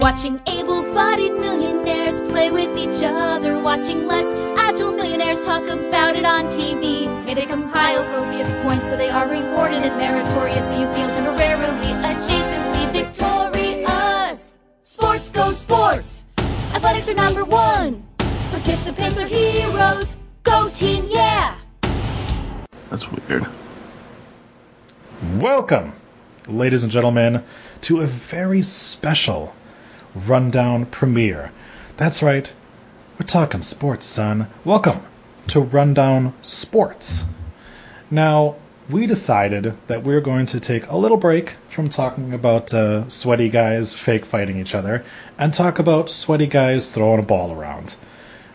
Watching able-bodied millionaires play with each other. Watching less agile millionaires talk about it on TV. May they compile copious points so they are rewarded and meritorious so you feel temporarily adjacently victorious. Sports go sports! Athletics are number one! Participants are heroes! Go team, yeah! That's weird. Welcome, ladies and gentlemen, to a very special Rundown premiere. That's right, we're talking sports, son. Welcome to Rundown Sports. Now, we decided that we are going to take a little break from talking about uh, sweaty guys fake fighting each other and talk about sweaty guys throwing a ball around.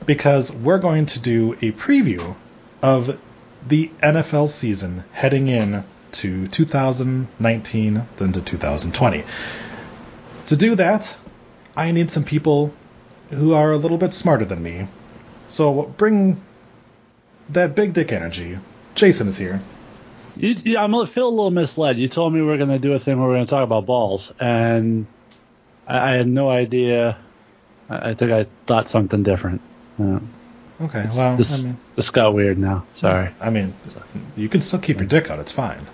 Because we're going to do a preview of the NFL season heading in to 2019 then to 2020. To do that, I need some people who are a little bit smarter than me. So bring that big dick energy. Jason is here. You, you, I'm feel a little misled. You told me we were going to do a thing where we are going to talk about balls, and I, I had no idea. I, I think I thought something different. Uh, Okay, this, well, this, I mean, this got weird now. Sorry. I mean, you can still keep your dick out. It's fine.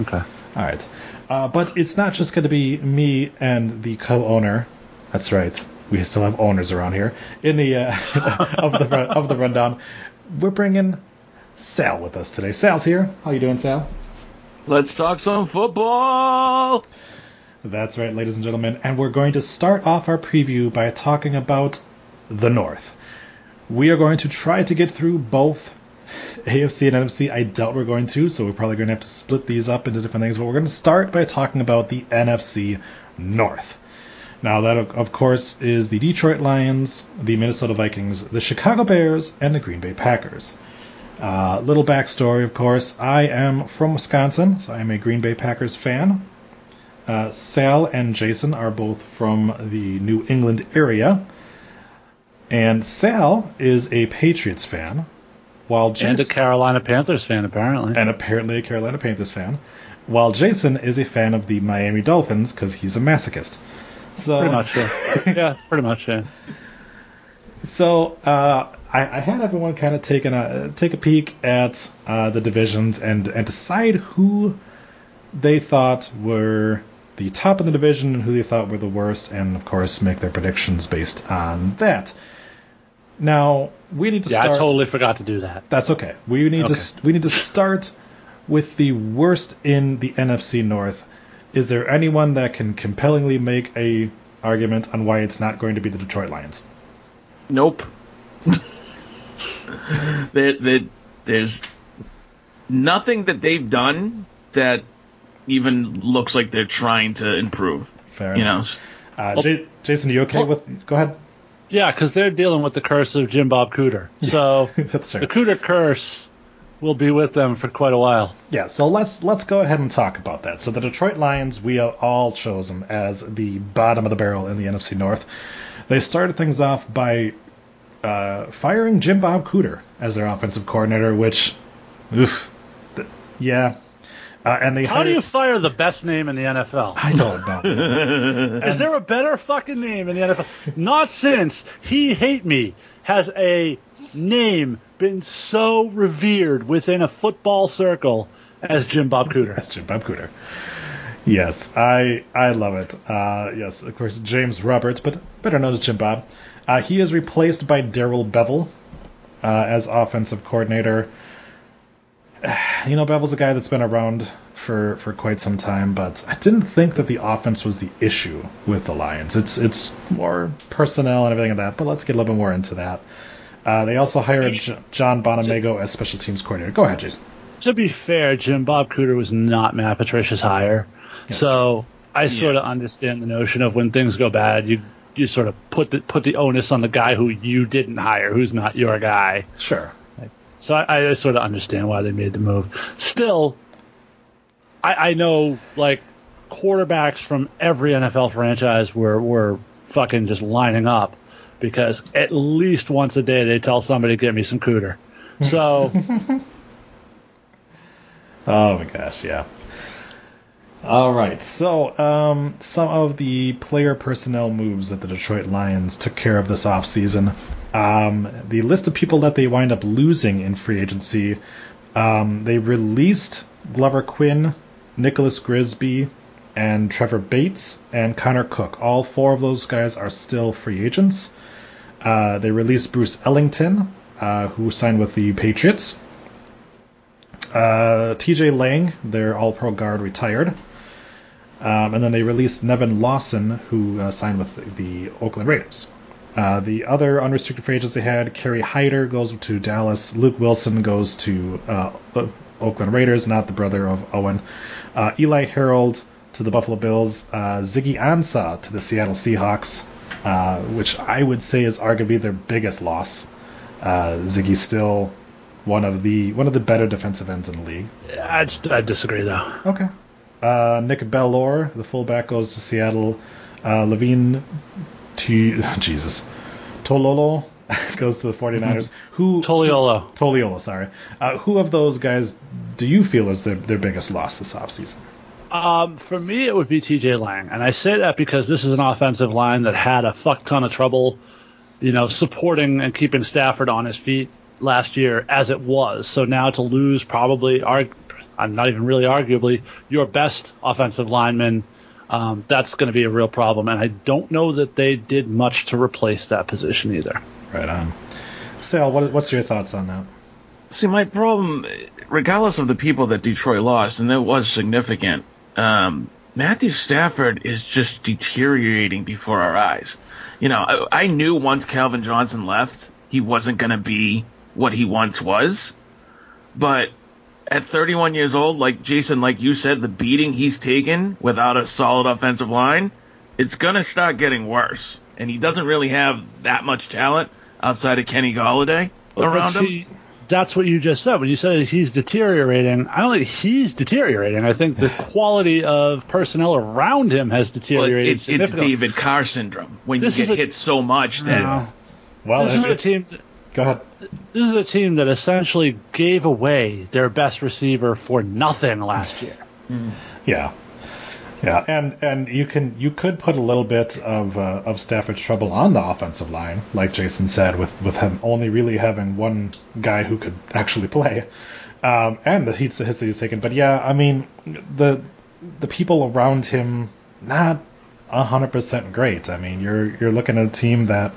Okay. All right. Uh, but it's not just going to be me and the co-owner. That's right. We still have owners around here in the uh, of the of the rundown. We're bringing Sal with us today. Sal's here. How you doing, Sal? Let's talk some football. That's right, ladies and gentlemen. And we're going to start off our preview by talking about the North. We are going to try to get through both AFC and NFC. I doubt we're going to, so we're probably going to have to split these up into different things. But we're going to start by talking about the NFC North. Now, that of course is the Detroit Lions, the Minnesota Vikings, the Chicago Bears, and the Green Bay Packers. Uh, little backstory, of course. I am from Wisconsin, so I'm a Green Bay Packers fan. Uh, Sal and Jason are both from the New England area. And Sal is a Patriots fan, while Jason And a Carolina Panthers fan, apparently. and apparently a Carolina Panthers fan, while Jason is a fan of the Miami Dolphins because he's a masochist. So pretty much, yeah. yeah, pretty much, yeah. So uh, I, I had everyone kind of take a take a peek at uh, the divisions and and decide who they thought were the top of the division and who they thought were the worst, and of course make their predictions based on that. Now we need to Yeah, start. I totally forgot to do that. That's okay. We need Okay. to we need to start with the worst in the NFC North. Is there anyone that can compellingly make a argument on why it's not going to be the Detroit Lions? Nope. there, there, there's nothing that they've done that even looks like they're trying to improve. Fair You know, enough. Uh, J- Jason, are you okay with? Go ahead. Yeah, because they're dealing with the curse of Jim Bob Cooter. So That's true. the Cooter curse will be with them for quite a while. Yeah, so let's let's go ahead and talk about that. So the Detroit Lions, we all chose them as the bottom of the barrel in the NFC North. They started things off by uh, firing Jim Bob Cooter as their offensive coordinator, which, oof, th- yeah. Uh, and they How do you fire the best name in the NFL? I don't know. Is there a better fucking name in the NFL? Not since He Hate Me has a name been so revered within a football circle as Jim Bob Cooter. That's Jim Bob Cooter. Yes, I I love it. Uh, yes, of course, James Roberts, but better known as Jim Bob. Uh, he is replaced by Darrell Bevell uh, as offensive coordinator. You know, Bevell's a guy that's been around for, for quite some time, but I didn't think that the offense was the issue with the Lions. It's it's more personnel and everything like that. But let's get a little bit more into that. Uh, they also hired J- John Bonamego as special teams coordinator. Go ahead, Jason. To be fair, Jim Bob Cooter was not Matt Patricia's hire. So I sort of understand the notion of when things go bad, you you sort of put the put the onus on the guy who you didn't hire, who's not your guy. Sure. So I, I sort of understand why they made the move. Still, I, I know like quarterbacks from every NFL franchise were were fucking just lining up because at least once a day they tell somebody get me some cooter. So Oh my gosh, yeah. All right, so um, some of the player personnel moves that the Detroit Lions took care of this offseason. Um, the list of people that they wind up losing in free agency, um, they released Glover Quinn, Nicholas Grigsby, and Trevor Bates and Connor Cook. All four of those guys are still free agents. Uh, they released Bruce Ellington, uh, who signed with the Patriots. Uh, TJ Lang, their All Pro guard, retired. Um, and then they released Nevin Lawson, who uh, signed with the, Oakland Raiders. Uh, the other unrestricted free agents they had, Kerry Hyder goes to Dallas. Luke Wilson goes to uh, Oakland Raiders, not the brother of Owen. Eli Harold to the Buffalo Bills. Uh, Ziggy Ansah to the Seattle Seahawks, uh, which I would say is arguably their biggest loss. Ziggy's still one of the one of the better defensive ends in the league. I I disagree though. Okay. Uh, Nick Bellore, the fullback, goes to Seattle. Uh, Levine, to Jesus, Tololo goes to the 49ers. Who Toilolo? Toilolo, sorry. Uh, who of those guys do you feel is their, their biggest loss this offseason? Um, for me, it would be T.J. Lang, and I say that because this is an offensive line that had a fuck ton of trouble, you know, supporting and keeping Stafford on his feet last year as it was. So now to lose probably, I'm not even really arguably your best offensive lineman. Um, that's going to be a real problem, and I don't know that they did much to replace that position either. Right on. Sal, what, what's your thoughts on that? See, my problem, regardless of the people that Detroit lost, and that was significant, um, Matthew Stafford is just deteriorating before our eyes. You know, I, I knew once Calvin Johnson left, he wasn't going to be what he once was, but at 31 years old, like Jason, like you said, the beating he's taken without a solid offensive line, it's gonna start getting worse. And he doesn't really have that much talent outside of Kenny Golladay around see, him. That's what you just said. When you said he's deteriorating, I don't think he's deteriorating. I think the quality of personnel around him has deteriorated. Well, it's David Carr syndrome when this you get a, hit so much that. Uh, well, this is a team. Go ahead. This is a team that essentially gave away their best receiver for nothing last year. Mm. Yeah, yeah, and and you can you could put a little bit of uh, of Stafford's trouble on the offensive line, like Jason said, with with him only really having one guy who could actually play, um, and the hits the hits that he's taken. But yeah, I mean the the people around him not hundred percent great. I mean you're you're looking at a team that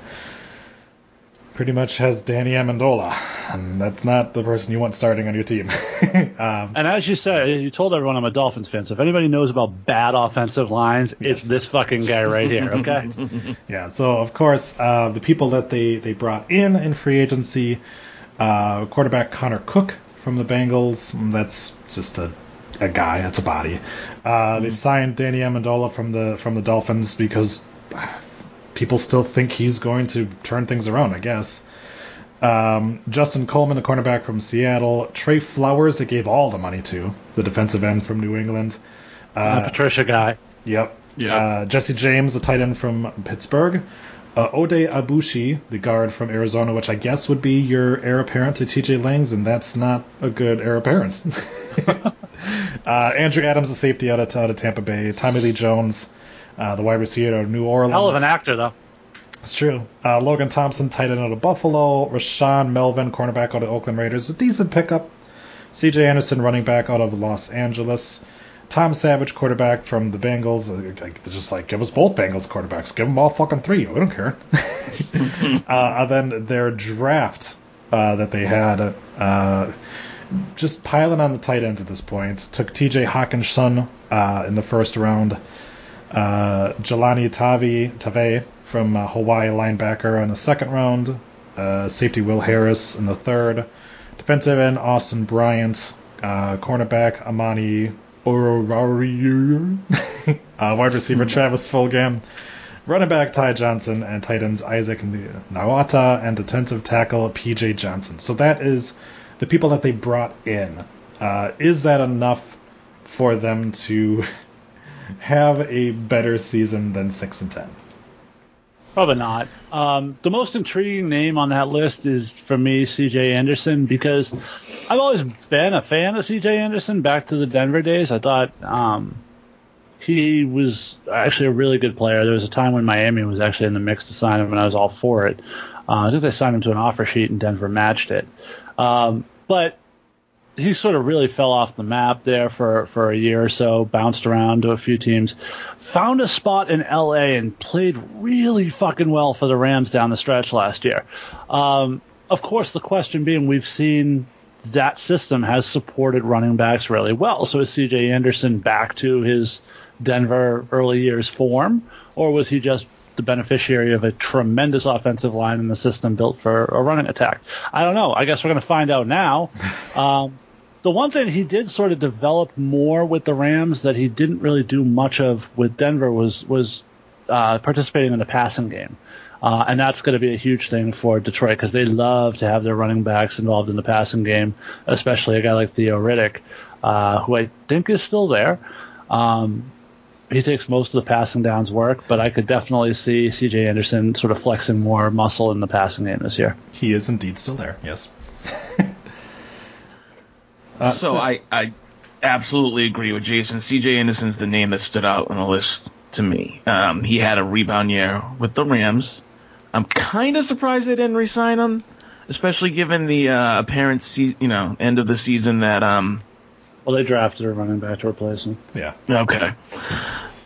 pretty much has Danny Amendola, and that's not the person you want starting on your team. um, and as you said, you told everyone I'm a Dolphins fan, so if anybody knows about bad offensive lines, yes. it's this fucking guy right here, okay? yeah, so of course, uh, the people that they, they brought in in free agency, uh, quarterback Connor Cook from the Bengals, mm, that's just a a guy, that's a body. Uh, they signed Danny Amendola from the from the Dolphins because people still think he's going to turn things around, I guess. Um, Justin Coleman, the cornerback from Seattle. Trey Flowers, they gave all the money to, the defensive end from New England. Uh, Patricia guy. Yep. Yeah. Uh, Jesse James, the tight end from Pittsburgh. Uh, Oday Aboushi, the guard from Arizona, which I guess would be your heir apparent to TJ Langs, and that's not a good heir apparent. uh, Andrew Adams, the safety out of, out of Tampa Bay. Tommy Lee Jones, uh, the wide receiver of New Orleans. Hell of an actor, though. It's true. Uh, Logan Thompson, tight end out of Buffalo. Rashaan Melvin, cornerback out of Oakland Raiders. A decent pickup. C.J. Anderson, running back out of Los Angeles. Tom Savage, quarterback from the Bengals. Uh, just like, give us both Bengals quarterbacks. Give them all fucking three. We don't care. uh, and then their draft uh, that they had, uh, just piling on the tight ends at this point. Took T.J. Hockenson uh, in the first round. Uh, Jahlani Tavai, Tave from uh, Hawaii linebacker in the second round. Uh, safety Will Harris in the third. Defensive end Austin Bryant. Uh, cornerback Amani Oruwariye. uh, wide receiver Travis Fulgham. Running back Ty Johnson and tight ends Isaac Nauta and defensive tackle PJ Johnson. So that is the people that they brought in. Uh, is that enough for them to have a better season than six and ten? Probably not. Um, the most intriguing name on that list is for me C.J. Anderson because I've always been a fan of C.J. Anderson back to the Denver days. I thought um, he was actually a really good player. There was a time when Miami was actually in the mix to sign him, and I was all for it. Uh, I think they signed him to an offer sheet, and Denver matched it. Um, but he sort of really fell off the map there for, for a year or so, bounced around to a few teams, found a spot in LA and played really fucking well for the Rams down the stretch last year. Um, of course, the question being, we've seen that system has supported running backs really well. So is CJ Anderson back to his Denver early years form, or was he just the beneficiary of a tremendous offensive line in the system built for a running attack? I don't know. I guess we're going to find out now. Um, the one thing he did sort of develop more with the Rams that he didn't really do much of with Denver was was uh, participating in the passing game. Uh, and that's going to be a huge thing for Detroit because they love to have their running backs involved in the passing game, especially a guy like Theo Riddick, uh, who I think is still there. Um, he takes most of the passing downs work, but I could definitely see CJ Anderson sort of flexing more muscle in the passing game this year. He is indeed still there. Yes. Uh, so, so, I, I absolutely agree with Jason. CJ Anderson's the name that stood out on the list to me. Um, he had a rebound year with the Rams. I'm kind of surprised they didn't resign him, especially given the uh, apparent se- you know end of the season that um. Well, they drafted a running back to replace him. Yeah. Okay.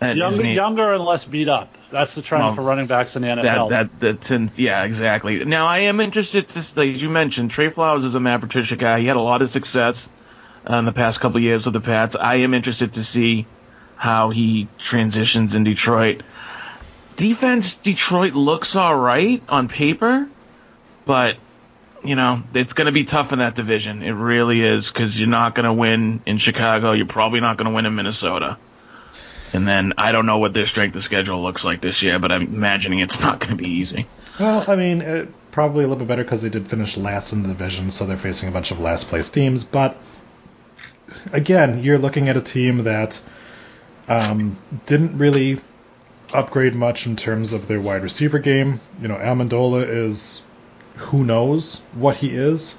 Younger, younger and less beat up. That's the trend well, for running backs in the NFL. That that that's yeah, exactly. Now I am interested to, like you mentioned, Trey Flowers is a Matt Patricia guy. He had a lot of success uh, in the past couple years with the Pats. I am interested to see how he transitions in Detroit. Defense, Detroit looks all right on paper, but you know it's going to be tough in that division. It really is because you're not going to win in Chicago. You're probably not going to win in Minnesota. And then I don't know what their strength of schedule looks like this year, but I'm imagining it's not going to be easy. Well, I mean, it, probably a little bit better because they did finish last in the division, so they're facing a bunch of last place teams. But again, you're looking at a team that um, didn't really upgrade much in terms of their wide receiver game. You know, Amendola is who knows what he is.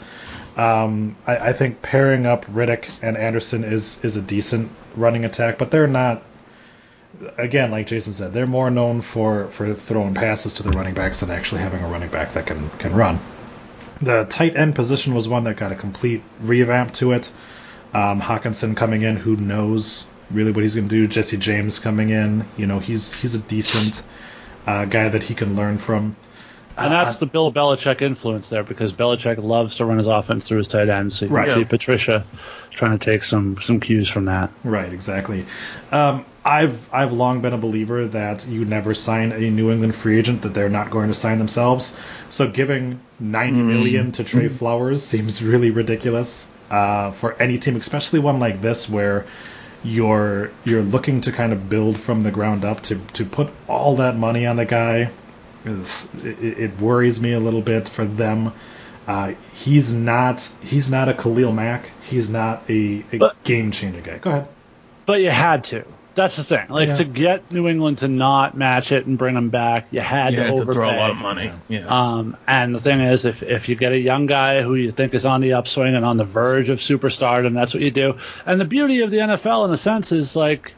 Um, I, I, think pairing up Riddick and Anderson is is a decent running attack, but they're not. Again, like Jason said, they're more known for, for throwing passes to the running backs than actually having a running back that can can run. The tight end position was one that got a complete revamp to it. Um, Hockenson coming in, who knows really what he's going to do. Jesse James coming in, you know, he's he's a decent uh, guy that he can learn from. And that's uh, the Bill Belichick influence there because Belichick loves to run his offense through his tight ends. So you right. can see Patricia trying to take some some cues from that. Right, exactly. Um, I've I've long been a believer that you never sign a New England free agent that they're not going to sign themselves. So giving ninety mm. million to Trey mm. Flowers seems really ridiculous uh, for any team, especially one like this where you're you're looking to kind of build from the ground up to to put all that money on the guy is it, it worries me a little bit for them. Uh, he's not he's not a Khalil Mack. He's not a, a game changer guy. Go ahead. But you had to. That's the thing. Like yeah. to get New England to not match it and bring them back, you had you to had overpay. to throw a lot of money. Yeah. Um, and the thing is, if if you get a young guy who you think is on the upswing and on the verge of superstardom, that's what you do. And the beauty of the NFL, in a sense, is like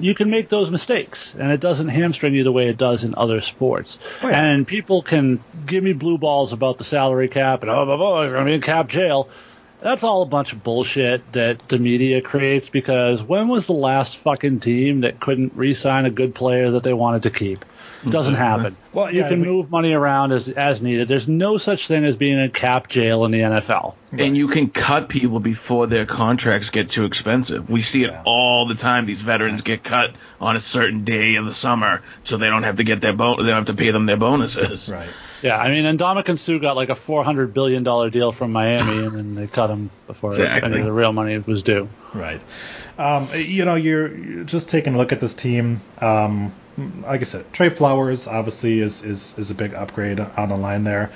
you can make those mistakes and it doesn't hamstring you the way it does in other sports. Oh, yeah. And people can give me blue balls about the salary cap and oh, blah, blah, blah, I'm going to be in cap jail that's all a bunch of bullshit that the media creates because when was the last fucking team that couldn't re-sign a good player that they wanted to keep? It doesn't happen. Well, yeah, you can move money around as as needed. There's no such thing as being in cap jail in the NFL. And you can cut people before their contracts get too expensive. We see it yeah. all the time. These veterans get cut on a certain day of the summer, so they don't have to get their bon- they don't have to pay them their bonuses. Right. Yeah, I mean, and Ndamukong Suh got like a four hundred billion dollar deal from Miami, and then they cut him before exactly. any of the real money was due. Right. Um, you know, you're, you're, just taking a look at this team. Um, like I said, Trey Flowers obviously is, is is a big upgrade on the line there.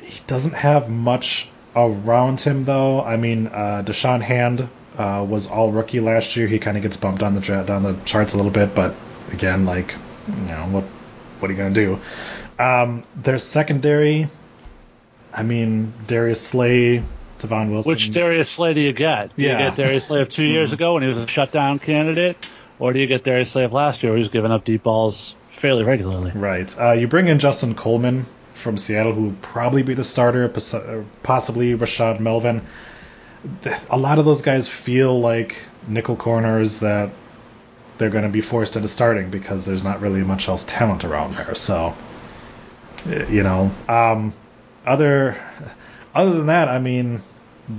He doesn't have much around him though. I mean, uh, Da'Shawn Hand uh, was all rookie last year. He kind of gets bumped on the down the charts a little bit, but again, like you know, what what are you gonna do? Um, their secondary, I mean, Darius Slay, Tavon Wilson. Which Darius Slay do you get? Do yeah. you get Darius Slay of two years ago when he was a shutdown candidate? or do you get Darius Slay last year, where he was giving up deep balls fairly regularly? Right. Uh, you bring in Justin Coleman from Seattle, who will probably be the starter, uh, possibly Rashad Melvin. A lot of those guys feel like nickel corners that they're going to be forced into starting because there's not really much else talent around there. So, uh, you know, um, other other than that, I mean,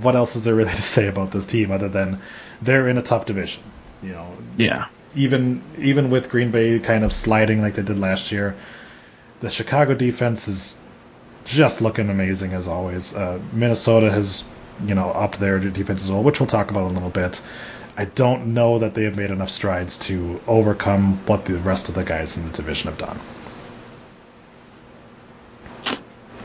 what else is there really to say about this team other than they're in a tough division? You know, Yeah. even even with Green Bay kind of sliding like they did last year, the Chicago defense is just looking amazing as always. Uh, Minnesota has you know upped their defense as well, which we'll talk about in a little bit. I don't know that they have made enough strides to overcome what the rest of the guys in the division have done.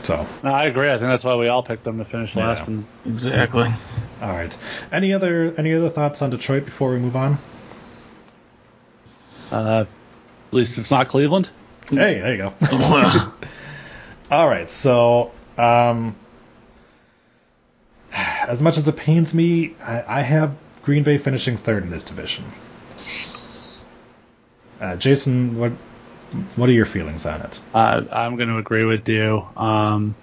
So, No, I agree. I think that's why we all picked them to finish Yeah. last. And Exactly. all right. Any other any other thoughts on Detroit before we move on? uh, at least it's not Cleveland. Hey, there you go. All right, so um, as much as it pains me, I, I have Green Bay finishing third in this division. Uh, Jason, what what are your feelings on it? Uh, I'm going to agree with you. Um,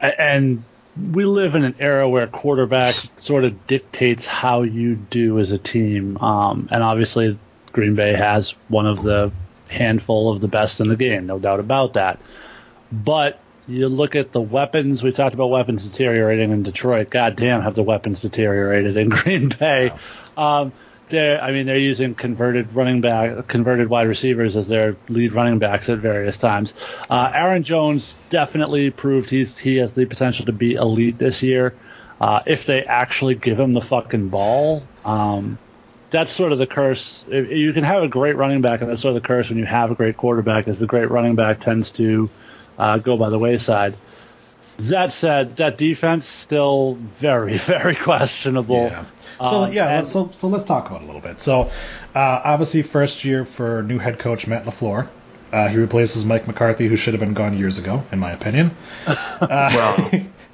and we live in an era where quarterback sort of dictates how you do as a team. Um, and obviously, Green Bay has one of the handful of the best in the game, no doubt about that. But you look at the weapons. We talked about weapons deteriorating in Detroit. God damn, have the weapons deteriorated in Green Bay? Um, they're, I mean, they're using converted running back, converted wide receivers as their lead running backs at various times. Uh, Aaron Jones definitely proved he's he has the potential to be elite this year. Uh, if they actually give him the fucking ball, um, that's sort of the curse. If- You can have a great running back, and that's sort of the curse when you have a great quarterback, is the great running back tends to uh, go by the wayside. That said, that defense still very, very questionable. Yeah. So Um, yeah, and- let's, so so let's talk about it a little bit. So uh, obviously, first year for new head coach Matt Lafleur. Uh, he replaces Mike McCarthy, who should have been gone years ago, in my opinion. well,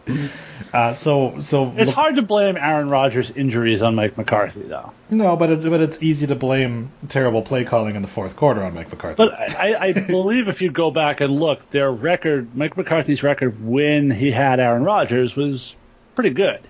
Uh, so so It's hard to blame Aaron Rodgers' injuries on Mike McCarthy, though. No, but it, but it's easy to blame terrible play calling in the fourth quarter on Mike McCarthy. But I, I believe if you go back and look, their record, Mike McCarthy's record when he had Aaron Rodgers was pretty good.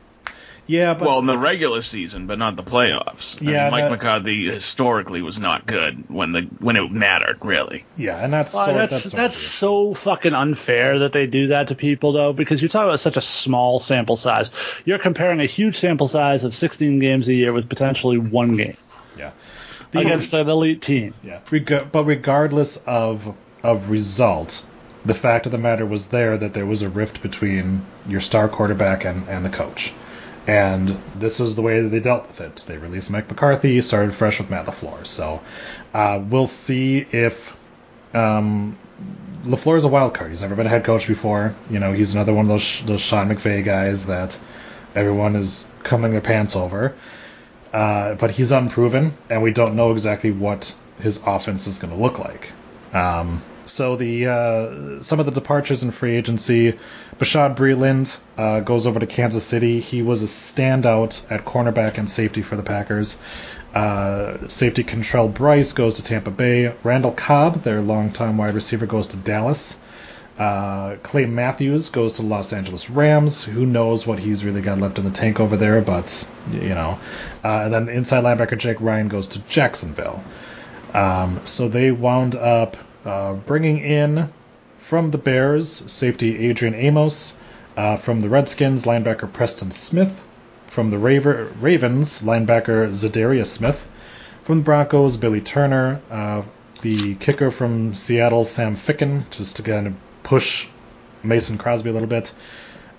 Yeah, but well, in the regular season, but not the playoffs. I mean, Yeah, Mike that- McCarthy historically was not good when the when it mattered, really. yeah, and that's Well, sort, that's that's, that's, so fucking unfair that they do that to people, though, because you're talking about such a small sample size. You're comparing a huge sample size of 16 games a year with potentially one game yeah. The- against an elite team. yeah, Reg- but regardless of of result, the fact of the matter was there that there was a rift between your star quarterback and, and the coach. And this was the way that they dealt with it. They released Mike McCarthy, started fresh with Matt LaFleur. So uh, we'll see if um, LaFleur is a wild card. He's never been a head coach before. You know, he's another one of those those Sean McVay guys that everyone is coming their pants over. Uh, but he's unproven, and we don't know exactly what his offense is going to look like. Um, so the uh, some of the departures in free agency, Bashaud Breeland uh, goes over to Kansas City. He was a standout at cornerback and safety for the Packers. Uh, safety Kentrell Brice goes to Tampa Bay. Randall Cobb, their longtime wide receiver, goes to Dallas. Uh, Clay Matthews goes to Los Angeles Rams. Who knows what he's really got left in the tank over there, but you know. Uh, and then inside linebacker Jake Ryan goes to Jacksonville. Um, so they wound up uh, bringing in from the Bears safety Adrian Amos, uh, from the Redskins linebacker Preston Smith, from the Raver- Ravens linebacker Za'Darius Smith, from the Broncos Billy Turner, uh, the kicker from Seattle Sam Ficken, just to kind of push Mason Crosby a little bit,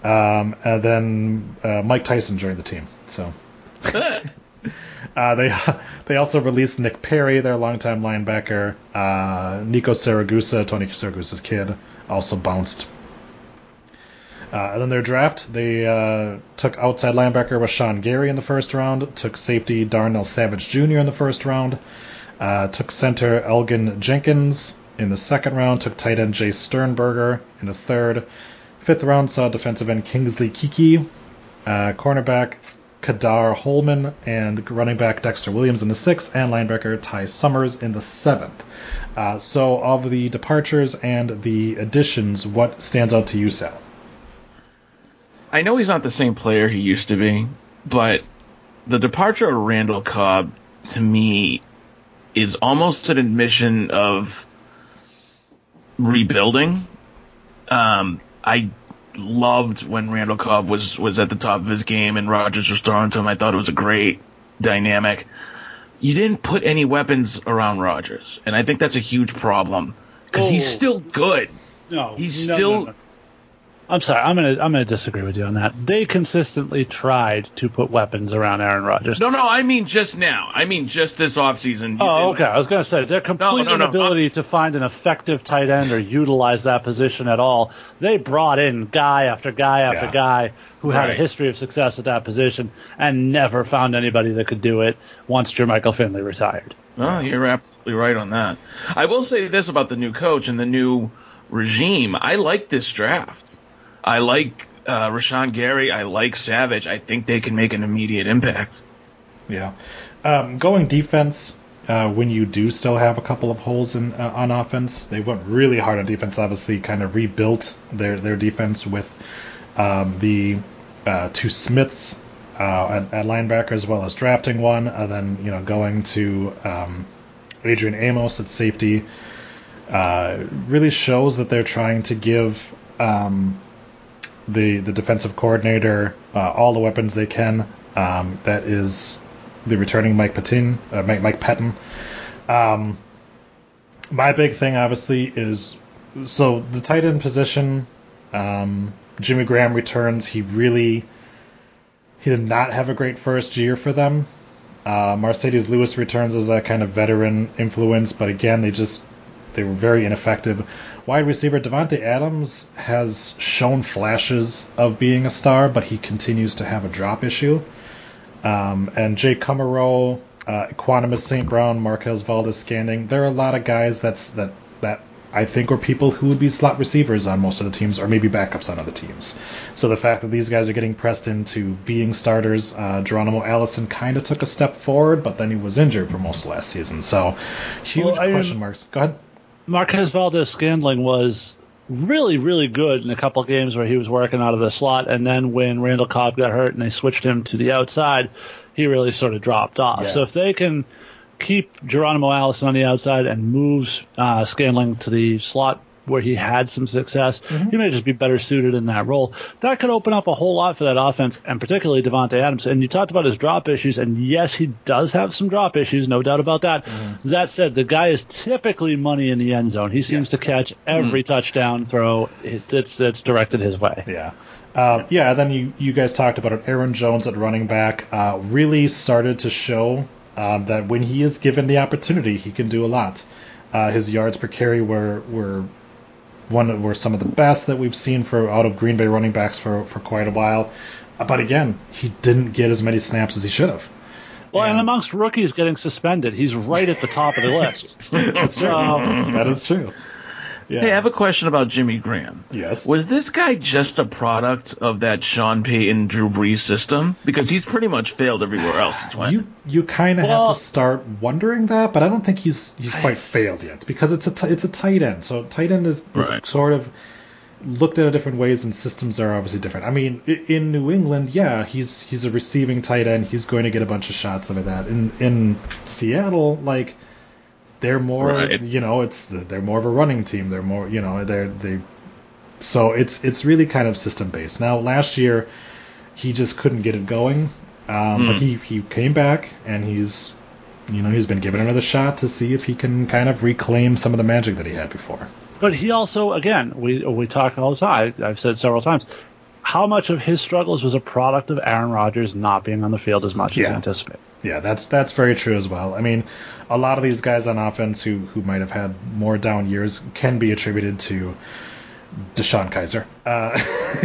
um, and then uh, Mike Tyson joined the team. So. Uh, they they also released Nick Perry, their longtime linebacker. Uh, Nico Siragusa, Tony Siragusa's kid, also bounced. Uh, and then their draft, they uh, took outside linebacker Rashan Gary in the first round, took safety Darnell Savage Jr. in the first round, uh, took center Elgton Jenkins in the second round, took tight end Jace Sternberger in the third. Fifth round saw defensive end Kingsley Keke, uh, cornerback Ka'dar Hollman, and running back Dexter Williams in the sixth, and linebacker Ty Summers in the seventh. Uh, so, of the departures and the additions, what stands out to you, Sal? I know he's not the same player he used to be, but the departure of Randall Cobb to me is almost an admission of rebuilding. Um, I loved when Randall Cobb was was at the top of his game and Rodgers was throwing to him. I thought it was a great dynamic. You didn't put any weapons around Rodgers, and I think that's a huge problem because he's Oh. still good. No, He's no, still- no, no. I'm sorry. I'm gonna I'm gonna disagree with you on that. They consistently tried to put weapons around Aaron Rodgers. No, no, I mean just now. I mean just this offseason. Oh, okay. I was going to say their complete no, no. inability to find an effective tight end or utilize that position at all. They brought in guy after guy after Yeah. guy who had a history of success at that position and never found anybody that could do it once Jermichael Finley retired. Oh, you're absolutely right on that. I will say this about the new coach and the new regime. I like this draft. I like uh, Rashan Gary. I like Savage. I think they can make an immediate impact. Yeah. Um, going defense, uh, when you do still have a couple of holes in uh, on offense, they went really hard on defense. Obviously, kind of rebuilt their their defense with um, the uh, two Smiths uh, at, at linebacker as well as drafting one, and then you know going to um, Adrian Amos at safety. Uh, really shows that they're trying to give um, the the defensive coordinator uh, all the weapons they can. Um, that is the returning Mike Patton, uh, Mike, Mike Patton. Um, my big thing, obviously, is so the tight end position. Um, Jimmy Graham returns. He really he did not have a great first year for them. Uh, Marcedes Lewis returns as a kind of veteran influence, but again, they just they were very ineffective. Wide receiver Davante Adams has shown flashes of being a star, but he continues to have a drop issue. Um, and Jay Kumerow, uh, Equanimeous St. Brown, Marquez Valdes-Scantling, there are a lot of guys that's that that I think are people who would be slot receivers on most of the teams, or maybe backups on other teams. So the fact that these guys are getting pressed into being starters, uh, Geronimo Allison kind of took a step forward, but then he was injured for most of last season. So huge Well, question marks. Go ahead. Marquez Valdes-Scantling was really, really good in a couple games where he was working out of the slot, and then when Randall Cobb got hurt and they switched him to the outside, he really sort of dropped off. Yeah. So if they can keep Geronimo Allison on the outside and moves uh, Scantling to the slot where he had some success, he may just be better suited in that role. That could open up a whole lot for that offense, and particularly Davante Adams. And you talked about his drop issues, and yes, he does have some drop issues, no doubt about that. That said, the guy is typically money in the end zone. He seems Yes. to catch every touchdown throw that's that's directed his way. Yeah. Uh, yeah, then you, you guys talked about it. Aaron Jones at running back uh, really started to show um, that when he is given the opportunity, he can do a lot. Uh, his yards per carry were were one were some of the best that we've seen for out of Green Bay running backs for, for quite a while. Uh, but again, he didn't get as many snaps as he should have. Well, and Yeah. amongst rookies getting suspended, he's right at the top of the list. That's true. Um, that is true. Yeah. Hey, I have a question about Jimmy Graham. yes. Was this guy just a product of that Sean Payton Drew Brees system? Because he's pretty much failed everywhere else he's went. You you kind of Well- have to start wondering that, but I don't think he's he's quite failed yet because it's a t- it's a tight end. So tight end is, is Right. sort of looked at in different ways, and systems are obviously different. I mean, in New England, yeah, he's he's a receiving tight end. He's going to get a bunch of shots like that. In in Seattle, like they're more Right. you know it's they're more of a running team. They're more you know they're they. So it's it's really kind of system based. Now last year, he just couldn't get it going. Um, But Hmm. he, he came back and he's you know he's been given another shot to see if he can kind of reclaim some of the magic that he had before. But he also, again, we we talk all the time. I've said several times, how much of his struggles was a product of Aaron Rodgers not being on the field as much as Yeah. anticipated. Yeah, that's that's very true as well. I mean, a lot of these guys on offense who who might have had more down years can be attributed to DeShone Kizer. Uh,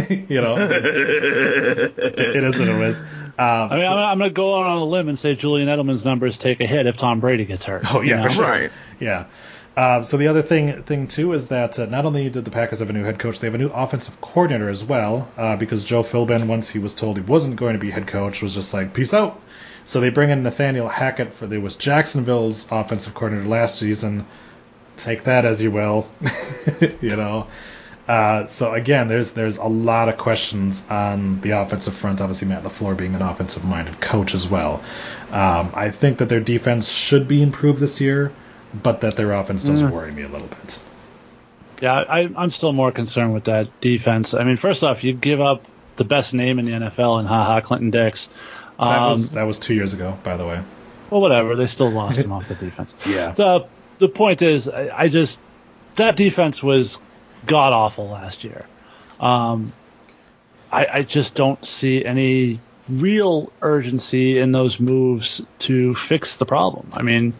you know, it, it is what it is. Um, I mean, so- I'm, I'm going to go out on a limb and say Julian Edelman's numbers take a hit if Tom Brady gets hurt. Oh, yeah, you know? for sure. Right. Yeah. Uh, so the other thing thing too is that uh, not only did the Packers have a new head coach, they have a new offensive coordinator as well. Uh, because Joe Philbin, once he was told he wasn't going to be head coach, was just like peace out. So they bring in Nathaniel Hackett for there was Jacksonville's offensive coordinator last season. Take that as you will, you know. Uh, so again, there's there's a lot of questions on the offensive front. Obviously, Matt Lafleur being an offensive-minded coach as well. Um, I think that their defense should be improved this year, but that their offense does Mm. worry me a little bit. Yeah, I, I'm still more concerned with that defense. I mean, first off, you give up the best name in the NFL in Ha Ha Clinton-Dix. Um, That was that was two years ago, by the way. well, whatever. They still lost him off the defense. Yeah. The the point is, I, I just that defense was god awful last year. Um, I, I just don't see any real urgency in those moves to fix the problem. I mean,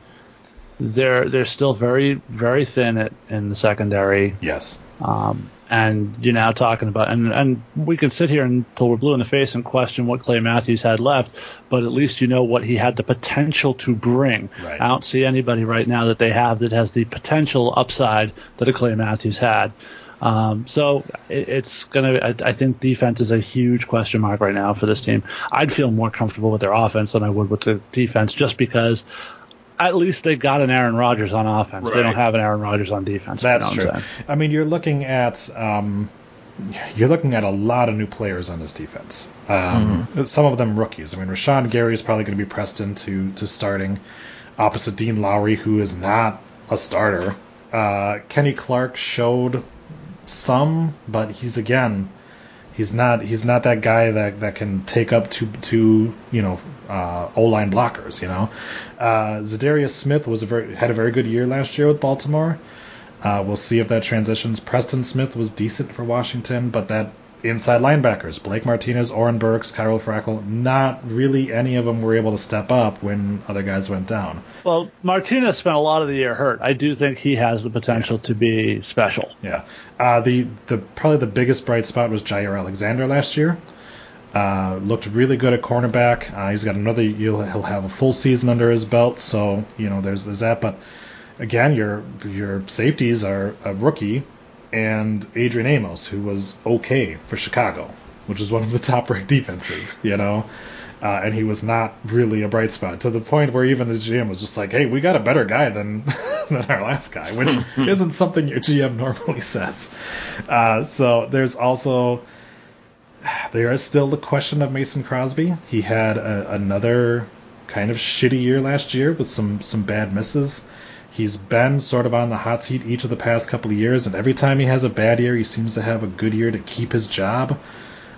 they're they're still very very thin at, in the secondary. Yes. Um, and you're now talking about, and, and we can sit here until we're blue in the face and question what Clay Matthews had left, but at least you know what he had the potential to bring. Right. I don't see anybody right now that they have that has the potential upside that a Clay Matthews had. Um, so it, it's gonna. I, I think defense is a huge question mark right now for this team. I'd feel more comfortable with their offense than I would with the defense, just because at least they've got an Aaron Rodgers on offense. They don't have an Aaron Rodgers on defense. you That's know true. I'm saying? I mean, you're looking at um, you're looking at a lot of new players on this defense. Um, Some of them rookies. I mean, Rashan Gary is probably going to be pressed into to starting opposite Dean Lowry, who is not a starter. Uh, Kenny Clark showed some, but he's again. He's not. He's not that guy that, that can take up two two you know uh, O line blockers. You know, uh, Za'Darius Smith was a very had a very good year last year with Baltimore. Uh, we'll see if that transitions. Preston Smith was decent for Washington, but that inside linebackers, Blake Martinez, Oren Burks, Kyler Fackrell, not really any of them were able to step up when other guys went down. Well, Martinez spent a lot of the year hurt. I do think he has the potential to be special. Yeah. Uh, the the probably the biggest bright spot was Jaire Alexander last year. Uh, looked really good at cornerback. Uh, he's got another. He'll, he'll have a full season under his belt, so you know there's there's that. But again, your your safeties are a rookie and Adrian Amos, who was okay for Chicago, which is one of the top ranked defenses. You know. Uh, and he was not really a bright spot to the point where even the GM was just like, "Hey, we got a better guy than than our last guy," which isn't something your GM normally says. Uh, so there's also there is still the question of Mason Crosby. He had a, another kind of shitty year last year with some some bad misses. He's been sort of on the hot seat each of the past couple of years, and every time he has a bad year, he seems to have a good year to keep his job.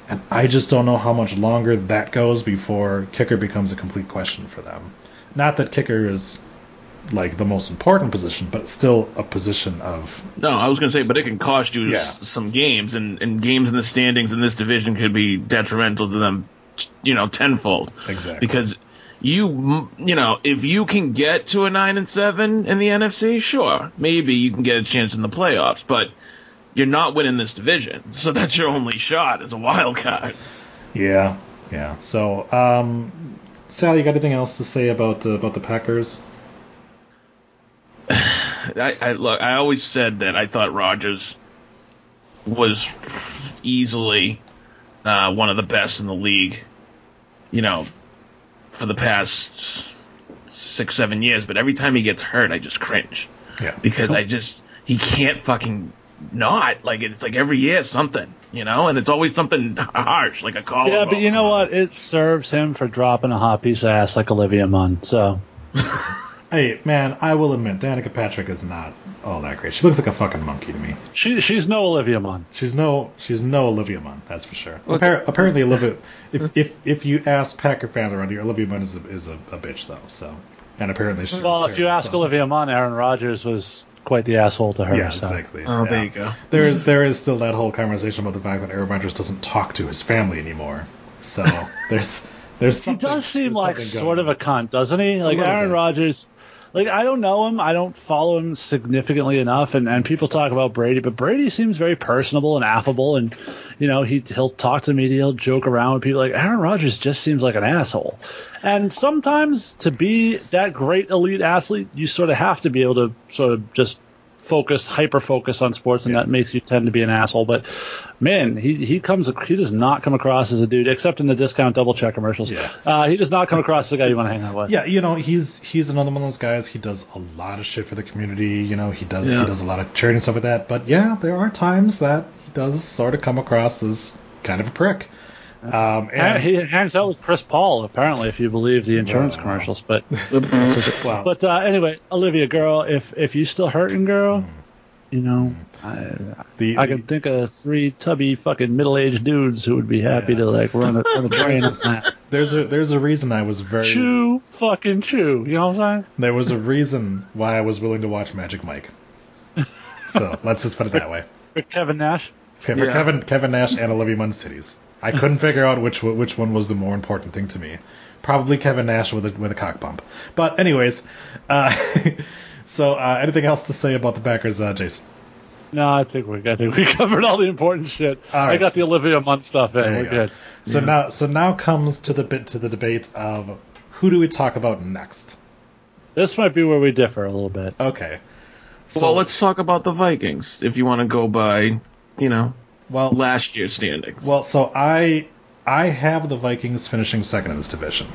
And I just don't know how much longer that goes before kicker becomes a complete question for them. Not that kicker is like the most important position, but still a position of No, I was going to say, but it can cost you Yeah. some games, and, and games in the standings in this division could be detrimental to them, you know, tenfold. Exactly. Because you, you know, if you can get to a nine and seven in the NFC, sure, maybe you can get a chance in the playoffs, but you're not winning this division, so that's your only shot as a wild card. Yeah, yeah. So, um, Sal, you got anything else to say about uh, about the Packers? I, I look. I always said that I thought Rodgers was easily uh, one of the best in the league. You know, for the past six, seven years. But every time he gets hurt, I just cringe Yeah, because I just he can't fucking not like it's like every year something. You know, and it's always something harsh like a collarbone. Yeah, but you know what? It serves him for dropping a hot piece of ass like Olivia Munn. So Hey, man, I will admit, Danica Patrick is not all that great. She looks like a fucking monkey to me. she she's no Olivia Munn. She's no, she's no Olivia Munn, that's for sure. Appar- apparently, Olivia, if, if if you ask Packer fans around here, Olivia Munn is a, is a, a bitch though. So, and apparently she. Well, was if you ask so. Olivia Munn, Aaron Rodgers was quite the asshole to her. yeah, so. exactly. Oh, yeah. there you go. There is there is still that whole conversation about the fact that Aaron Rodgers doesn't talk to his family anymore. So there's there's He does seem like sort of a cunt, doesn't he? Like little Aaron bit. Rodgers. Like I don't know him. I don't follow him significantly enough, and, and people talk about Brady, but Brady seems very personable and affable, and you know he he'll talk to the media, he'll joke around with people. Like Aaron Rodgers just seems like an asshole, and sometimes to be that great elite athlete, you sort of have to be able to sort of just focus, hyper focus on sports, and Yeah. that makes you tend to be an asshole. But man, he he comes he does not come across as a dude, except in the discount double check commercials. Yeah. Uh, he does not come across as a guy you want to hang out with. Yeah, you know, he's he's another one of those guys. He does a lot of shit for the community. You know, he does Yeah. he does a lot of charity and stuff like that. But yeah, there are times that he does sort of come across as kind of a prick. Um, and He hangs out with Chris Paul, apparently, if you believe the insurance Wow. commercials. But wow. but uh, anyway, Olivia, girl, if if you still hurting, girl, you know, I, the, I can think of three tubby fucking middle aged dudes who would be happy to like run a, run a brain on that. there's a there's a reason I was very Chew, fucking chew. You know what I'm saying? there was a reason why I was willing to watch Magic Mike. So let's just put it that way. For Kevin Nash. For for Yeah. Kevin Kevin Nash and Olivia Munn's titties. I couldn't figure out which one- which one was the more important thing to me. Probably Kevin Nash with a with a cock bump. But anyways, uh, so uh, anything else to say about the Packers, uh, Jason? No, I think we I think we covered all the important shit. All I got the Olivia Munn stuff in. We're go. good. So now so now comes to the bit to the debate of who do we talk about next? This might be where we differ a little bit. Okay. So well, let's talk about the Vikings if you want to go by, you know, well last year's standings. well so I I have the Vikings finishing second in this division.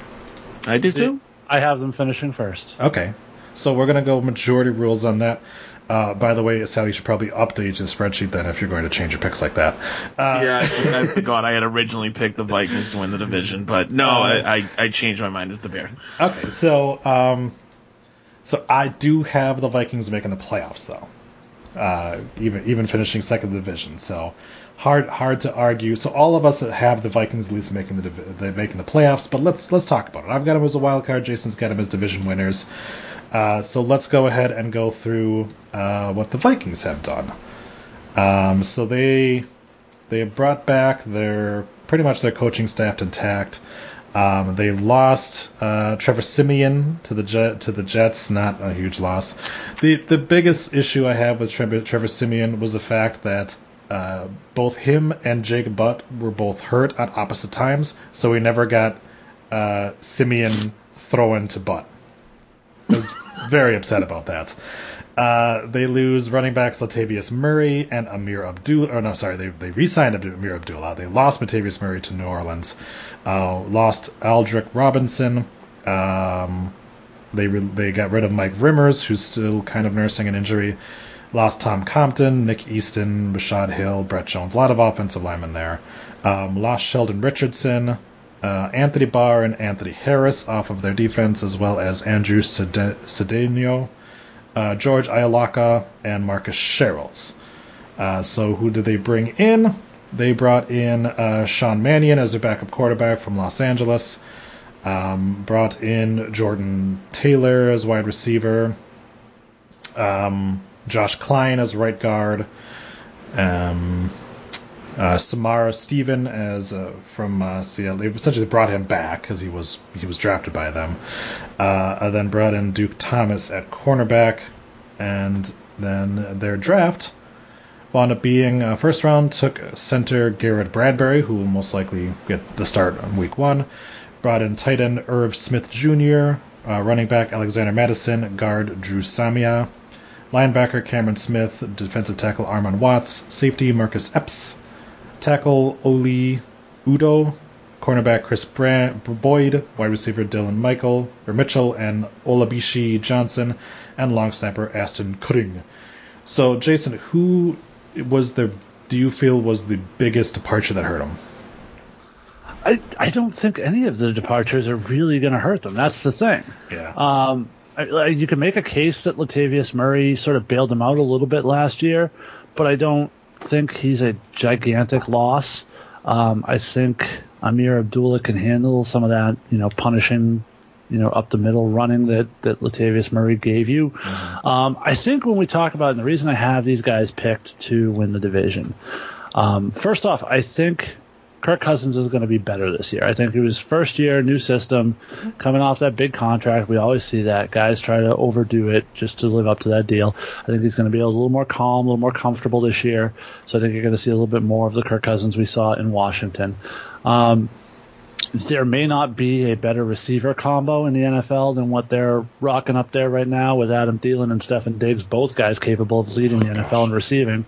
I did See, too. I have them finishing first. Okay. So we're gonna go majority rules on that. Uh, by the way, Sally, you should probably update your spreadsheet then if you're going to change your picks like that. Uh, yeah, I, I forgot I had originally picked the Vikings to win the division, but no, I, I, I changed my mind as the Bears. Okay, so um, so I do have the Vikings making the playoffs though, uh, even even finishing second in the division. So hard hard to argue. So all of us have the Vikings at least making the making the playoffs. But let's let's talk about it. I've got them as a wild card. Jason's got them as division winners. Uh, so let's go ahead and go through uh, what the Vikings have done. Um, so they they brought back their pretty much their coaching staff intact. Um, they lost uh, Trevor Siemian to the Jet, to the Jets, not a huge loss. The the biggest issue I have with Trevor, Trevor Siemian was the fact that uh, both him and Jake Butt were both hurt at opposite times, so we never got uh, Siemian thrown to Butt. Very upset about that. Uh, they lose running backs Latavius Murray and Ameer Abdullah. Or no, sorry, they they re-signed Ameer Abdullah. They lost Latavius Murray to New Orleans. Uh, lost Aldrick Robinson. Um, they re- they got rid of Mike Remmers, who's still kind of nursing an injury. Lost Tom Compton, Nick Easton, Rashad Hill, Brett Jones. A lot of offensive linemen there. Um, lost Sheldon Richardson, uh, Anthony Barr, and Anthony Harris off of their defense, as well as Andrew Ced- Cedeno, uh, George Iloka, and Marcus Sherels. Uh, so who did they bring in? They brought in uh, Sean Mannion as their backup quarterback from Los Angeles. Um, brought in Jordan Taylor as wide receiver. Um, Josh Kline as right guard. Um, uh, Shamar Stephen as uh, from uh, Seattle. They essentially brought him back because he was he was drafted by them. Uh, then brought in Duke Thomas at cornerback, and then their draft wound up being uh, first round took center Garrett Bradbury, who will most likely get the start on week one. Brought in tight end Irv Smith Jr., uh, running back Alexander Mattison, guard Dru Samia, linebacker Cameron Smith, defensive tackle Armon Watts, safety Marcus Epps, tackle Oli Udoh, cornerback Chris Bra- Boyd, wide receiver Dylan Michael or Mitchell, and Olabisi Johnson, and long snapper Aston Kring. So, Jason, who was the do you feel was the biggest departure that hurt him? I, I don't think any of the departures are really going to hurt them. That's the thing. Yeah. Um, I, I- you can make a case that Latavius Murray sort of bailed him out a little bit last year, but I don't think he's a gigantic loss. Um, I think Ameer Abdullah can handle some of that, you know, punishing, you know, up the middle running that, that Latavius Murray gave you. Um, I think when we talk about, and the reason I have these guys picked to win the division, um, first off, I think Kirk Cousins is going to be better this year. I think it was first year, new system, coming off that big contract. We always see that guys try to overdo it just to live up to that deal. I think he's going to be a little more calm, a little more comfortable this year. So I think you're going to see a little bit more of the Kirk Cousins we saw in Washington. Um, there may not be a better receiver combo in the NFL than what they're rocking up there right now with Adam Thielen and Stefon Diggs, both guys capable of leading the NFL in receiving.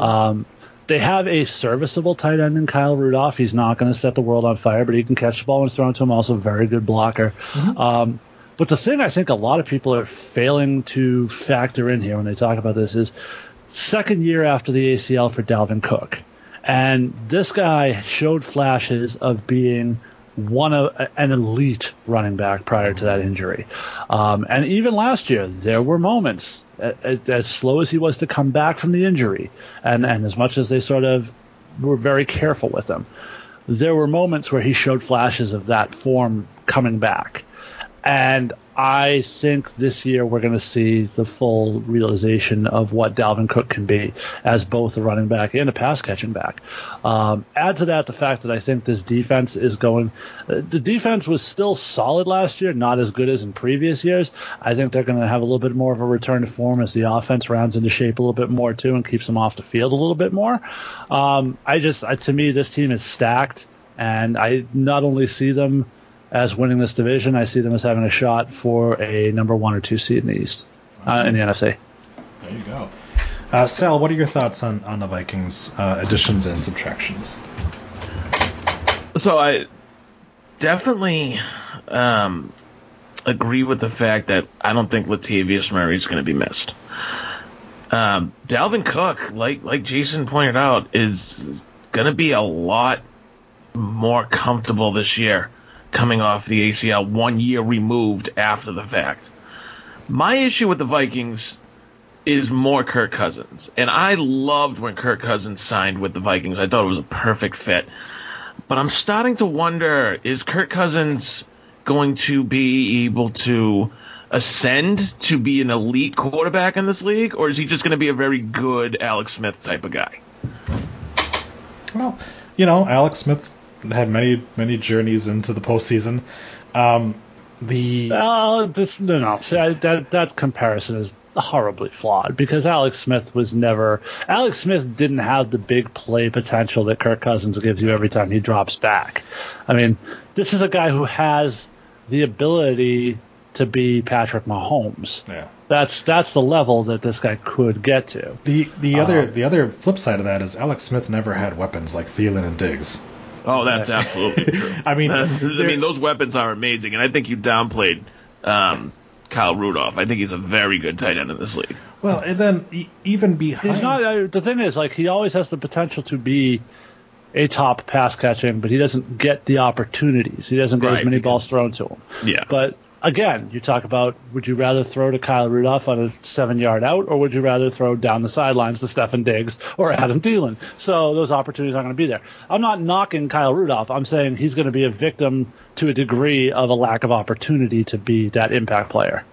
Um, they have a serviceable tight end in Kyle Rudolph. He's not going to set the world on fire, but he can catch the ball when it's thrown to him. Also, a very good blocker. Um, but the thing I think a lot of people are failing to factor in here when they talk about this is second year after the ACL for Dalvin Cook. And this guy showed flashes of being one of an elite running back prior to that injury. Um, and even last year, there were moments, as, as slow as he was to come back from the injury, and, and as much as they sort of were very careful with him, there were moments where he showed flashes of that form coming back. And I think this year we're going to see the full realization of what Dalvin Cook can be as both a running back and a pass catching back. Um, add to that the fact that I think this defense is going. Uh, the defense was still solid last year, not as good as in previous years. I think they're going to have a little bit more of a return to form as the offense rounds into shape a little bit more too and keeps them off the field a little bit more. Um, I just, I, to me, this team is stacked, and I not only see them as winning this division. I see them as having a shot for a number one or two seed in the East, uh, in the NFC. There you go. Uh, Sal, what are your thoughts on, on the Vikings uh, additions and subtractions? So I definitely um, agree with the fact that I don't think Latavius Murray is going to be missed. Um, Dalvin Cook, like like Jason pointed out, is going to be a lot more comfortable this year coming off the ACL one year removed after the fact. My issue with the Vikings is more Kirk Cousins. And I loved when Kirk Cousins signed with the Vikings. I thought it was a perfect fit. But I'm starting to wonder is Kirk Cousins going to be able to ascend to be an elite quarterback in this league, or is he just going to be a very good Alex Smith type of guy? Well, you know, Alex Smith had many many journeys into the postseason. Um, the uh, this no no I, that that comparison is horribly flawed because Alex Smith was never Alex Smith didn't have the big play potential that Kirk Cousins gives you every time he drops back. I mean, this is a guy who has the ability to be Patrick Mahomes. Yeah. That's that's the level that this guy could get to. The the other um, the other flip side of that is Alex Smith never had weapons like Thielen and Diggs. Oh, that's absolutely true. I mean, I mean, those weapons are amazing, and I think you downplayed um, Kyle Rudolph. I think he's a very good tight end in this league. Well, and then e- even behind, he's not. Uh, the thing is, like, he always has the potential to be a top pass catching, but he doesn't get the opportunities. He doesn't get Right, as many because- balls thrown to him. Yeah. But again, you talk about would you rather throw to Kyle Rudolph on a seven yard out, or would you rather throw down the sidelines to Stefon Diggs or Adam Thielen? So those opportunities aren't going to be there. I'm not knocking Kyle Rudolph. I'm saying he's going to be a victim to a degree of a lack of opportunity to be that impact player.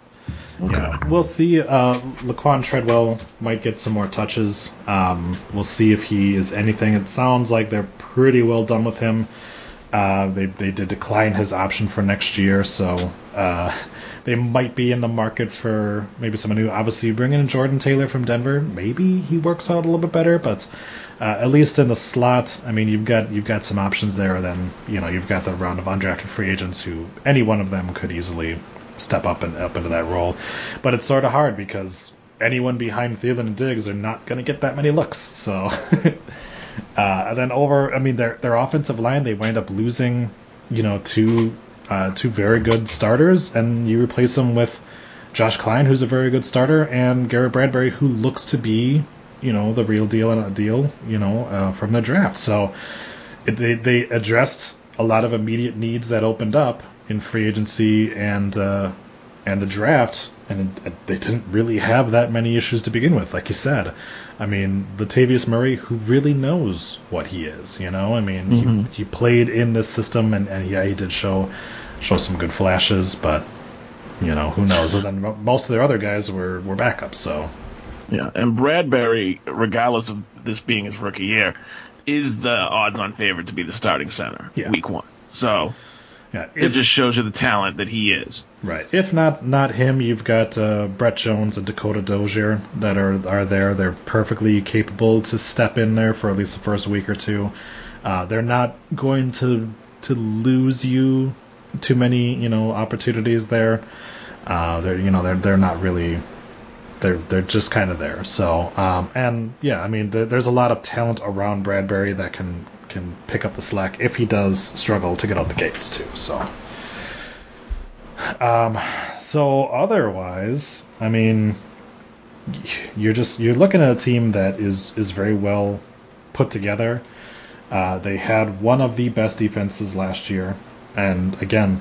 Yeah, we'll see. Uh, Laquan Treadwell might get some more touches. Um, we'll see if he is anything. It sounds like they're pretty well done with him. Uh, they they did decline his option for next year, so uh, they might be in the market for maybe someone new. Obviously, bringing in Jordan Taylor from Denver, maybe he works out a little bit better, but. Uh, at least in the slot, I mean, you've got you've got some options there. Then you know you've got the round of undrafted free agents who any one of them could easily step up and up into that role. But it's sort of hard because anyone behind Thielen and Diggs are not going to get that many looks. So, uh, and then over, I mean, their their offensive line they wind up losing, you know, two uh, two very good starters, and you replace them with Josh Kline, who's a very good starter, and Garrett Bradbury, who looks to be, you know, the real deal and a deal, you know, uh, from the draft. So they they addressed a lot of immediate needs that opened up in free agency and uh, and the draft, and they didn't really have that many issues to begin with, like you said. I mean, Latavius Murray, who really knows what he is, you know. I mean, Mhm. he, he played in this system, and, and yeah, he did show show some good flashes, but you know, who knows? And then most of their other guys were were backups, so Yeah, and Bradbury, regardless of this being his rookie year, is the odds-on favorite to be the starting center Yeah. week one. So yeah. it just shows you the talent that he is. right. If not not him, you've got uh, Brett Jones and Dakota Dozier that are are there. They're perfectly capable to step in there for at least the first week or two. Uh, they're not going to to lose you too many you know opportunities there. Uh, they're you know they're they're not really they're they're just kind of there. So um, and yeah, I mean there, there's a lot of talent around Bradbury that can can pick up the slack if he does struggle to get out the gates too. So um, so otherwise, I mean you're just you're looking at a team that is is very well put together. Uh, they had one of the best defenses last year, and again,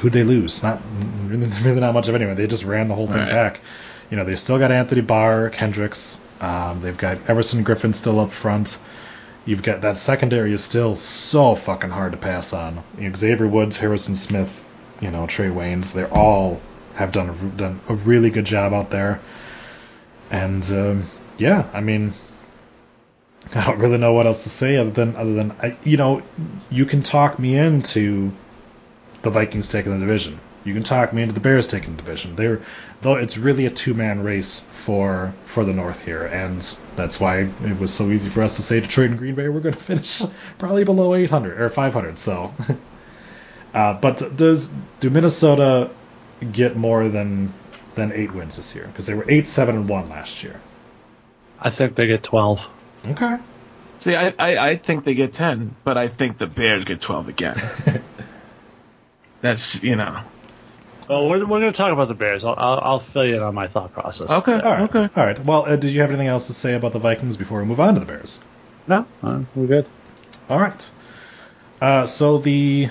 who they lose? Not really, really not much of anyone. They just ran the whole thing Right. back. You know, they still got Anthony Barr, Kendricks. Um, they've got Everson Griffen still up front. You've got that secondary is still so fucking hard to pass on. You know, Xavier Woods, Harrison Smith, you know, Trae Waynes. They're all have done a, done a really good job out there. And um, yeah, I mean, I don't really know what else to say other than other than I, you know, you can talk me into the Vikings taking the division. You can talk me into the Bears taking the division. They're though it's really a two man race for for the North here, and that's why it was so easy for us to say Detroit and Green Bay were going to finish probably below 800 or 500. So, uh, but does do Minnesota get more than than eight wins this year? Because they were eight, seven, and one last year. I think they get 12. Okay. See, I, I, I think they get 10, but I think the Bears get 12 again. That's, you know. Well, we're, we're going to talk about the Bears. I'll, I'll, I'll fill you in on my thought process. Okay, All right. okay. All right. Well, uh, did you have anything else to say about the Vikings before we move on to the Bears? No, uh, we're good. All right. Uh, so the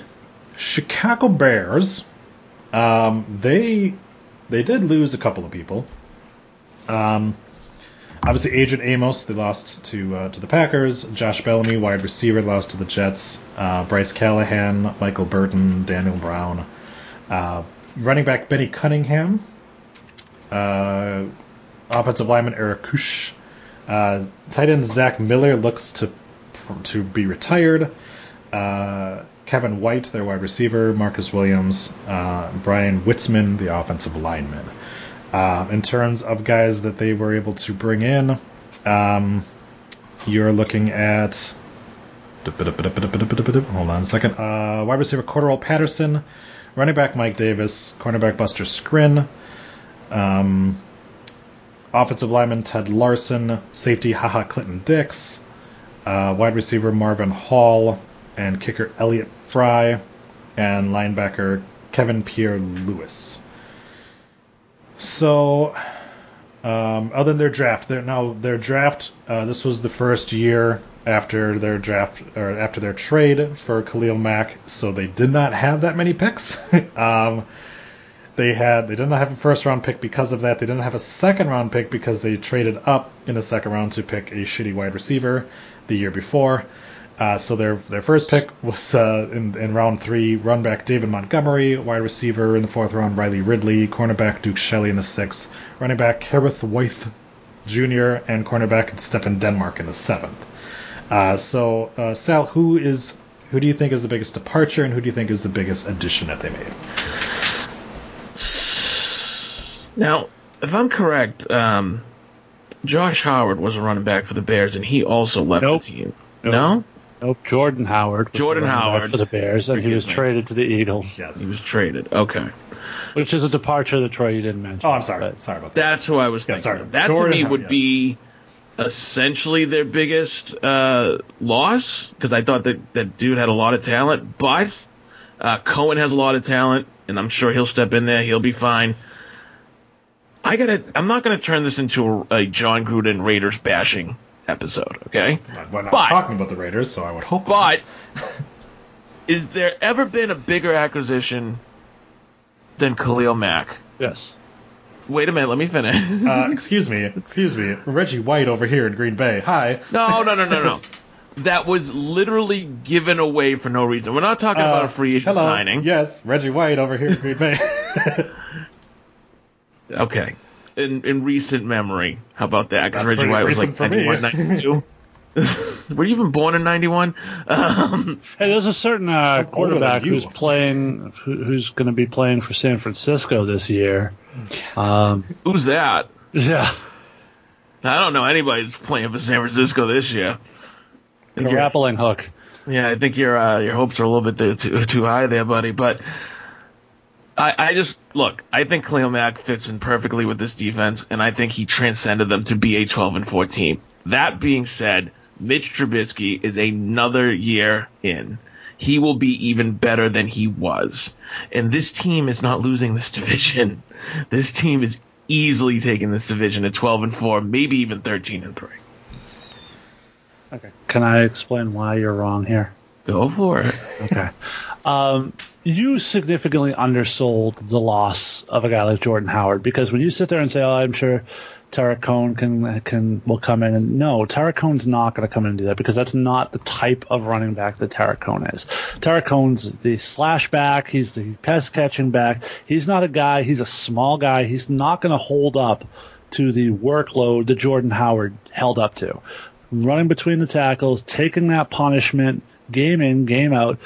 Chicago Bears, um, they they did lose a couple of people. Um, obviously, Adrian Amos they lost to uh, to the Packers. Josh Bellamy, wide receiver, lost to the Jets. Uh, Bryce Callahan, Michael Burton, Daniel Brown, uh, running back Benny Cunningham, uh, offensive lineman Eric Kush, uh, tight end Zach Miller looks to to be retired. Uh, Kevin White, their wide receiver, Marcus Williams, uh, Brian Witzmann, the offensive lineman. Uh, in terms of guys that they were able to bring in, um, you're looking at. Hold on a second. Uh, wide receiver Cordell Patterson, running back Mike Davis, cornerback Buster Skrine, um, offensive lineman Ted Larsen, safety Ha Ha Clinton-Dix, uh, wide receiver Marvin Hall, and kicker Elliot Fry, and linebacker Kevin Pierre Lewis. So, um, other than their draft, their now their draft. Uh, this was the first year after their draft or after their trade for Khalil Mack, so they did not have that many picks. um, they had they did not have a first round pick because of that. They didn't have a second round pick because they traded up in the second round to pick a shitty wide receiver the year before. Uh, so their their first pick was uh, in, in round three, run back David Montgomery, wide receiver in the fourth round Riley Ridley, cornerback Duke Shelley in the sixth, running back Harith Whyte Jr. and cornerback Stephen Denmark in the seventh. Uh, so uh, Sal, who is who do you think is the biggest departure, and who do you think is the biggest addition that they made? Now, if I'm correct, um, Josh Howard was a running back for the Bears, and he also left Nope. the team. Nope. No? Nope, Jordan Howard. was Jordan the running back Howard. for the Bears, and he was me. traded to the Eagles, Yes, He was traded. Okay. which is a departure that Troy you didn't mention. Oh, I'm sorry. Sorry about that. That's who I was Yeah, thinking sorry. of. That Jordan to me Howard, would yes. be essentially their biggest uh, loss because I thought that that dude had a lot of talent, but uh, Cohen has a lot of talent, and I'm sure he'll step in there. He'll be fine. I gotta. I'm not gonna turn this into a, a Jon Gruden Raiders bashing episode, okay? We're not But- talking about the Raiders, so I would hope. But is there ever been a bigger acquisition than Khalil Mack? Yes. Wait a minute, let me finish. uh, excuse me, excuse me, Reggie White over here in Green Bay. Hi. No, no, no, no, no. That was literally given away for no reason. We're not talking about Uh, a free agent hello. signing. Yes, Reggie White over here in Green Bay. Okay. In in recent memory, how about that? Because Reggie White was like for 91, 92. Were you even born in 91? Um, Hey, there's a certain uh, quarterback who's playing, who, who's going to be playing for San Francisco this year. Um, who's that? yeah, I don't know anybody who's playing for San Francisco this year. I think grappling hook. Yeah, I think your uh, your hopes are a little bit too, too, too high there, buddy. But I, I just look. I think Khalil Mack fits in perfectly with this defense, and I think he transcended them to be a 12 and 14. That being said, Mitch Trubisky is another year in. He will be even better than he was, and this team is not losing this division. This team is easily taking this division at 12 and 4, maybe even 13 and 3. Okay. Can I explain why you're wrong here? Go for it. Okay. Um, you significantly undersold the loss of a guy like Jordan Howard because when you sit there and say, "Oh, I'm sure Tarik Cohen can can will come in," and no, Tarik Cohen's not going to come in and do that because that's not the type of running back that Tarik Cohen is. Tarik Cohen's the slash back. He's the pass catching back. He's not a guy. He's a small guy. He's not going to hold up to the workload that Jordan Howard held up to running between the tackles, taking that punishment game in, game out.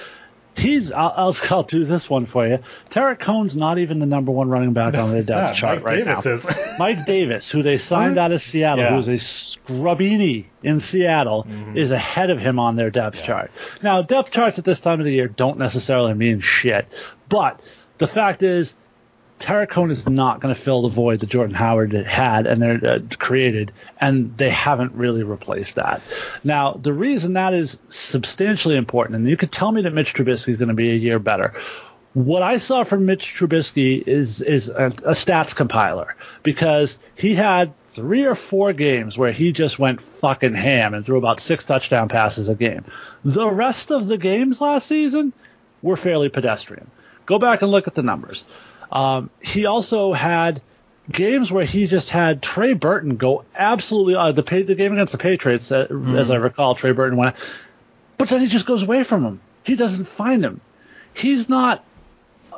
He's, I'll, I'll, I'll do this one for you. Tarik Cohen's not even the number one running back on the depth chart Mike right Davis now. is. Mike Davis, who they signed out of Seattle, Yeah. who's a scrubini in Seattle, mm-hmm. is ahead of him on their depth chart. Now, depth charts at this time of the year don't necessarily mean shit, but the fact is, Tarik is not going to fill the void that Jordan Howard had and they're uh, created, and they haven't really replaced that. Now, the reason that is substantially important, and you could tell me that Mitch Trubisky is going to be a year better. What I saw from Mitch Trubisky is is a, a stats compiler because he had three or four games where he just went fucking ham and threw about six touchdown passes a game. The rest of the games last season were fairly pedestrian. Go back and look at the numbers. Um, he also had games where he just had Trey Burton go absolutely uh, the the game against the Patriots, uh, as I recall, Trey Burton went, but then he just goes away from him. He doesn't find him. He's not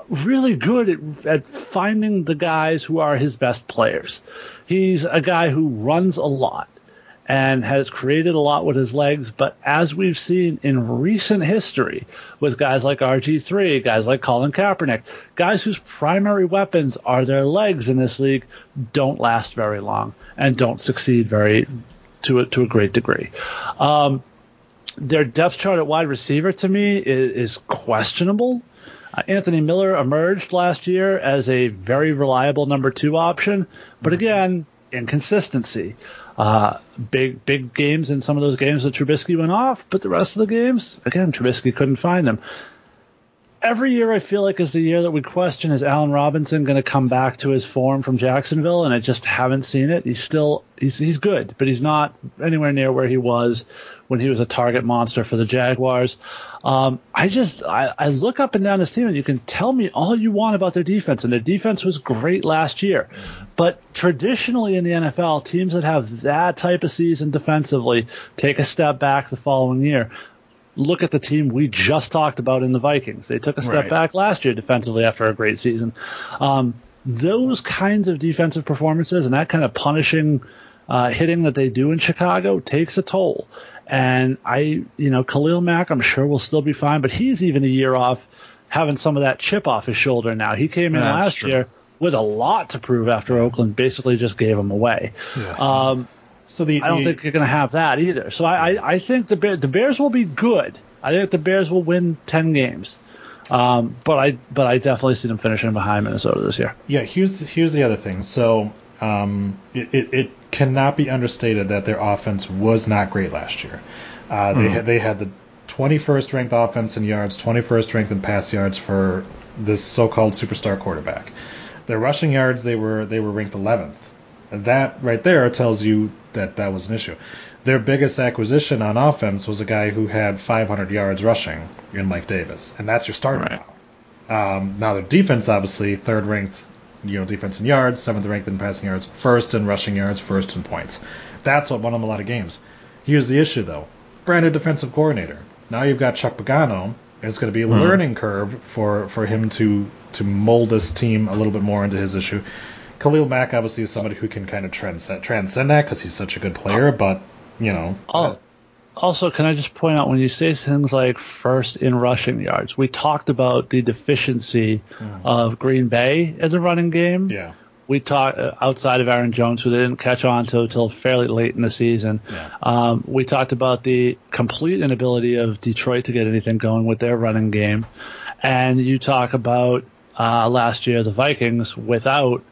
really good at, at finding the guys who are his best players. He's a guy who runs a lot and has created a lot with his legs. But as we've seen in recent history with guys like RG3, guys like Colin Kaepernick, guys whose primary weapons are their legs in this league don't last very long and don't succeed very to a, to a great degree. Um, their depth chart at wide receiver to me is, is questionable. Uh, Anthony Miller emerged last year as a very reliable number two option, but again, inconsistency. Uh, big big games in some of those games that Trubisky went off, but the rest of the games, again, Trubisky couldn't find him. Every year, I feel like is the year that we question: Is Allen Robinson going to come back to his form from Jacksonville? And I just haven't seen it. He's still he's he's good, but he's not anywhere near where he was when he was a target monster for the Jaguars. Um, I just I, I look up and down this team, and you can tell me all you want about their defense, and their defense was great last year. But traditionally in the NFL, teams that have that type of season defensively take a step back the following year. Look at the team we just talked about in the Vikings. They took a step Right. back last year defensively after a great season. Um, those kinds of defensive performances and that kind of punishing uh, hitting that they do in Chicago takes a toll. And I, you know, Khalil Mack, I'm sure will still be fine, but he's even a year off having some of that chip off his shoulder now. He came in That's last true. year with a lot to prove after Oakland basically just gave him away. Um, So the, I don't the- think you're going to have that either. So I, I, I think the Bear, the Bears will be good. I think the Bears will win ten games. Um, but I but I definitely see them finishing behind Minnesota this year. Yeah, here's here's the other thing. So um, it, it, it cannot be understated that their offense was not great last year. Uh, they had they had the 21st ranked offense in yards, 21st ranked in pass yards for this so-called superstar quarterback. Their rushing yards they were they were ranked 11th. That right there tells you that that was an issue. Their biggest acquisition on offense was a guy who had 500 yards rushing in Mike Davis, and that's your starter Right. now. Um, now their defense, obviously, third ranked, you know, defense in yards, seventh ranked in passing yards, first in rushing yards, first in points. That's what won them a lot of games. Here's the issue, though: brand new defensive coordinator. Now you've got Chuck Pagano, and it's going to be a learning curve for for him to to mold this team a little bit more into his issue. Khalil Mack obviously is somebody who can kind of transcend, transcend that because he's such a good player, but you know, Oh, also, can I just point out when you say things like first in rushing yards, we talked about the deficiency of Green Bay in the running game. yeah, we talked uh, outside of Aaron Jones, who they didn't catch on to until fairly late in the season. Yeah. Um, we talked about the complete inability of Detroit to get anything going with their running game, and you talk about uh, last year the Vikings without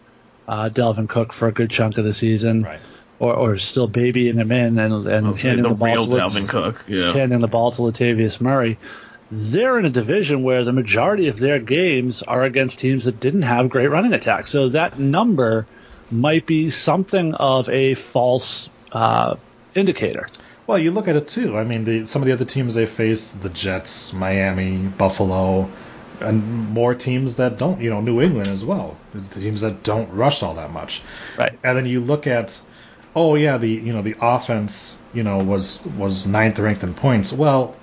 uh, Dalvin Cook for a good chunk of the season, Right. or, or still babying him in and and Okay, handing the the, ball real to Lat- Dalvin Cook. Yeah. handing the ball to Latavius Murray. They're in a division where the majority of their games are against teams that didn't have great running attacks. So that number might be something of a false uh, indicator. Well, you look at it too. I mean, the, some of the other teams they faced, the Jets, Miami, Buffalo, and more teams that don't, you know, New England as well. Teams that don't rush all that much. Right. And then you look at, oh yeah, the you know the offense, you know, was was ninth ranked in points. Well,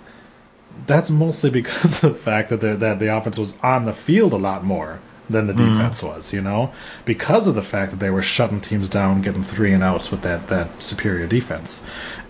that's mostly because of the fact that that the offense was on the field a lot more than the mm-hmm. defense was, you know, because of the fact that they were shutting teams down, getting three and outs with that that superior defense.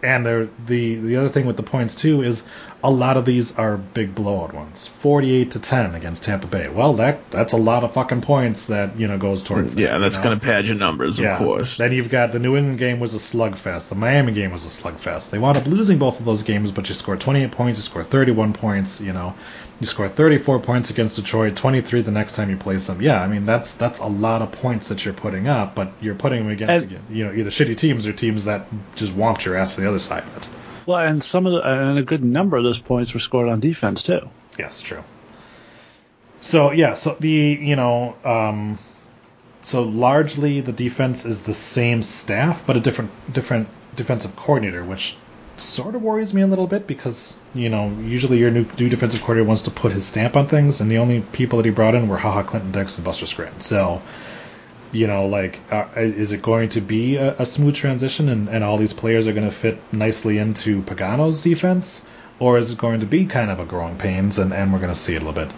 And there, the the other thing with the points too is a lot of these are big blowout ones, forty-eight to ten against Tampa Bay. Well, that that's a lot of fucking points that you know goes towards. Yeah, that, that's you know? going to pad your numbers, yeah. of course. Then you've got the New England game was a slugfest. The Miami game was a slugfest. They wound up losing both of those games, but you scored 28 points, you scored 31 points. You know, you scored 34 points against Detroit, 23 the next time you play them. Yeah, I mean that's that's a lot of points that you're putting up, but you're putting them against And- you know either shitty teams or teams that just whomped your ass to the other side of it. Well, and some of the, and a good number of those points were scored on defense too. Yes, true. So yeah, so the you know, um, so largely the defense is the same staff, but a different different defensive coordinator, which sort of worries me a little bit because you know usually your new, new defensive coordinator wants to put his stamp on things, and the only people that he brought in were Ha Ha Clinton-Dix and Buster Scranton. So you know, like, uh, is it going to be a, a smooth transition and, and all these players are going to fit nicely into Pagano's defense? Or is it going to be kind of a growing pains and, and we're going to see it a little bit?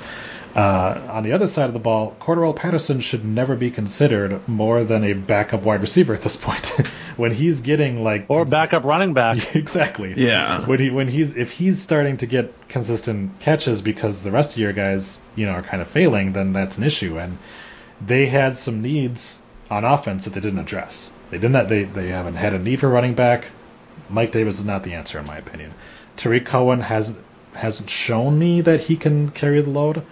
Uh, on the other side of the ball, Cordarrelle Patterson should never be considered more than a backup wide receiver at this point. when he's getting like Or backup running back. exactly. Yeah. When he when he's if he's starting to get consistent catches because the rest of your guys, you know, are kind of failing, then that's an issue. And they had some needs on offense that they didn't address. They didn't they they haven't had a need for running back. Mike Davis is not the answer in my opinion. Tarik Cohen has hasn't shown me that he can carry the load.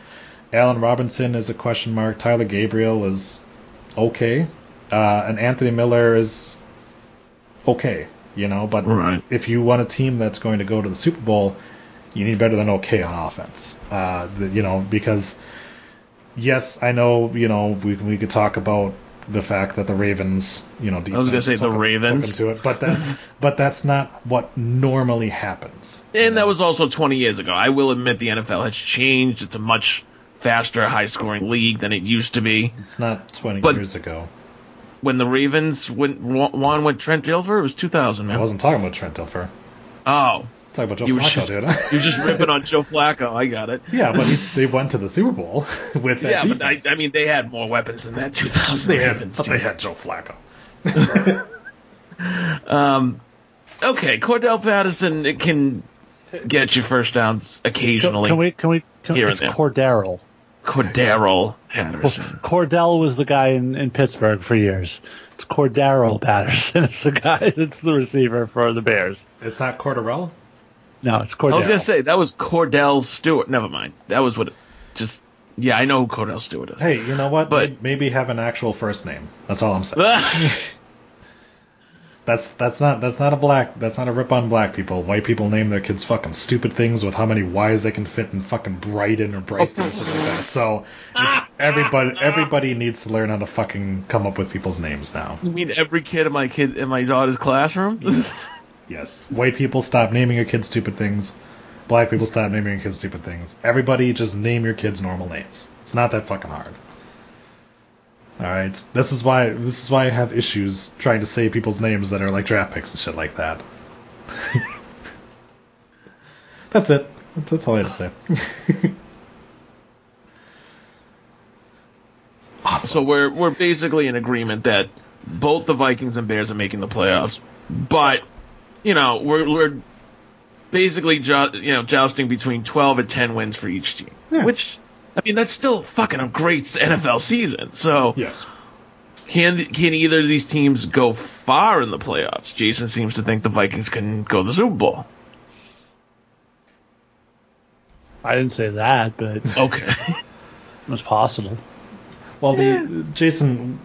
Allen Robinson is a question mark. Taylor Gabriel is okay. Uh, and Anthony Miller is okay, you know, but Right. if you want a team that's going to go to the Super Bowl, you need better than okay on offense. Uh, the, you know, because yes, I know, you know, we we could talk about the fact that the Ravens, you know, I was gonna say the 'em- Ravens. to it, but that's but that's not what normally happens. And that was also 20 years ago. I will admit the NFL has changed. It's a much faster, high scoring league than it used to be. It's not 20 But- years ago. When the Ravens went, won with Trent Dilfer, it was 2000, I wasn't talking about Trent Dilfer. Oh, talking about Joe You were Flacco, just- dude. you're just ripping on Joe Flacco. I got it. yeah, but he, they went to the Super Bowl with that Yeah, but I. I mean, they had more weapons than that 2000 they had, Ravens but they had Joe Flacco. Um, okay, Cordell Patterson it can get you first downs occasionally. can we? Can we? Can, Here and it's there. Cordero. Cordero Patterson. Kordell was the guy in, in Pittsburgh for years. It's Cordero Patterson. It's the guy It's the receiver for the Bears. It's not Cordarrelle? No, it's Cordell. I was gonna say that was Kordell Stewart. Never mind. That was what. It, just yeah, I know who Kordell Stewart is. Hey, you know what? But- Maybe have an actual first name. That's all I'm saying. That's that's not that's not a black that's not a rip on black people. White people name their kids fucking stupid things with how many Y's they can fit in fucking Brighton or Bryson or something like that. So it's, everybody everybody needs to learn how to fucking come up with people's names now. you mean every kid in my kid in my daughter's classroom? Yes. White people stop naming your kids stupid things. Black people stop naming your kids stupid things. Everybody just name your kids normal names. It's not that fucking hard. All right. This is why this is why I have issues trying to say people's names that are like draft picks and shit like that. that's it. That's, that's all I have to say. awesome. so we're we're basically in agreement that both the Vikings and Bears are making the playoffs, but you know we're we're basically jo- you know jousting between 12 and 10 wins for each team, Yeah. which I mean that's still fucking a great NFL season. So Yes. Can can either of these teams go far in the playoffs? Jason seems to think the Vikings can go to the Super Bowl. I didn't say that, but Okay. it's possible. Well, the Jason,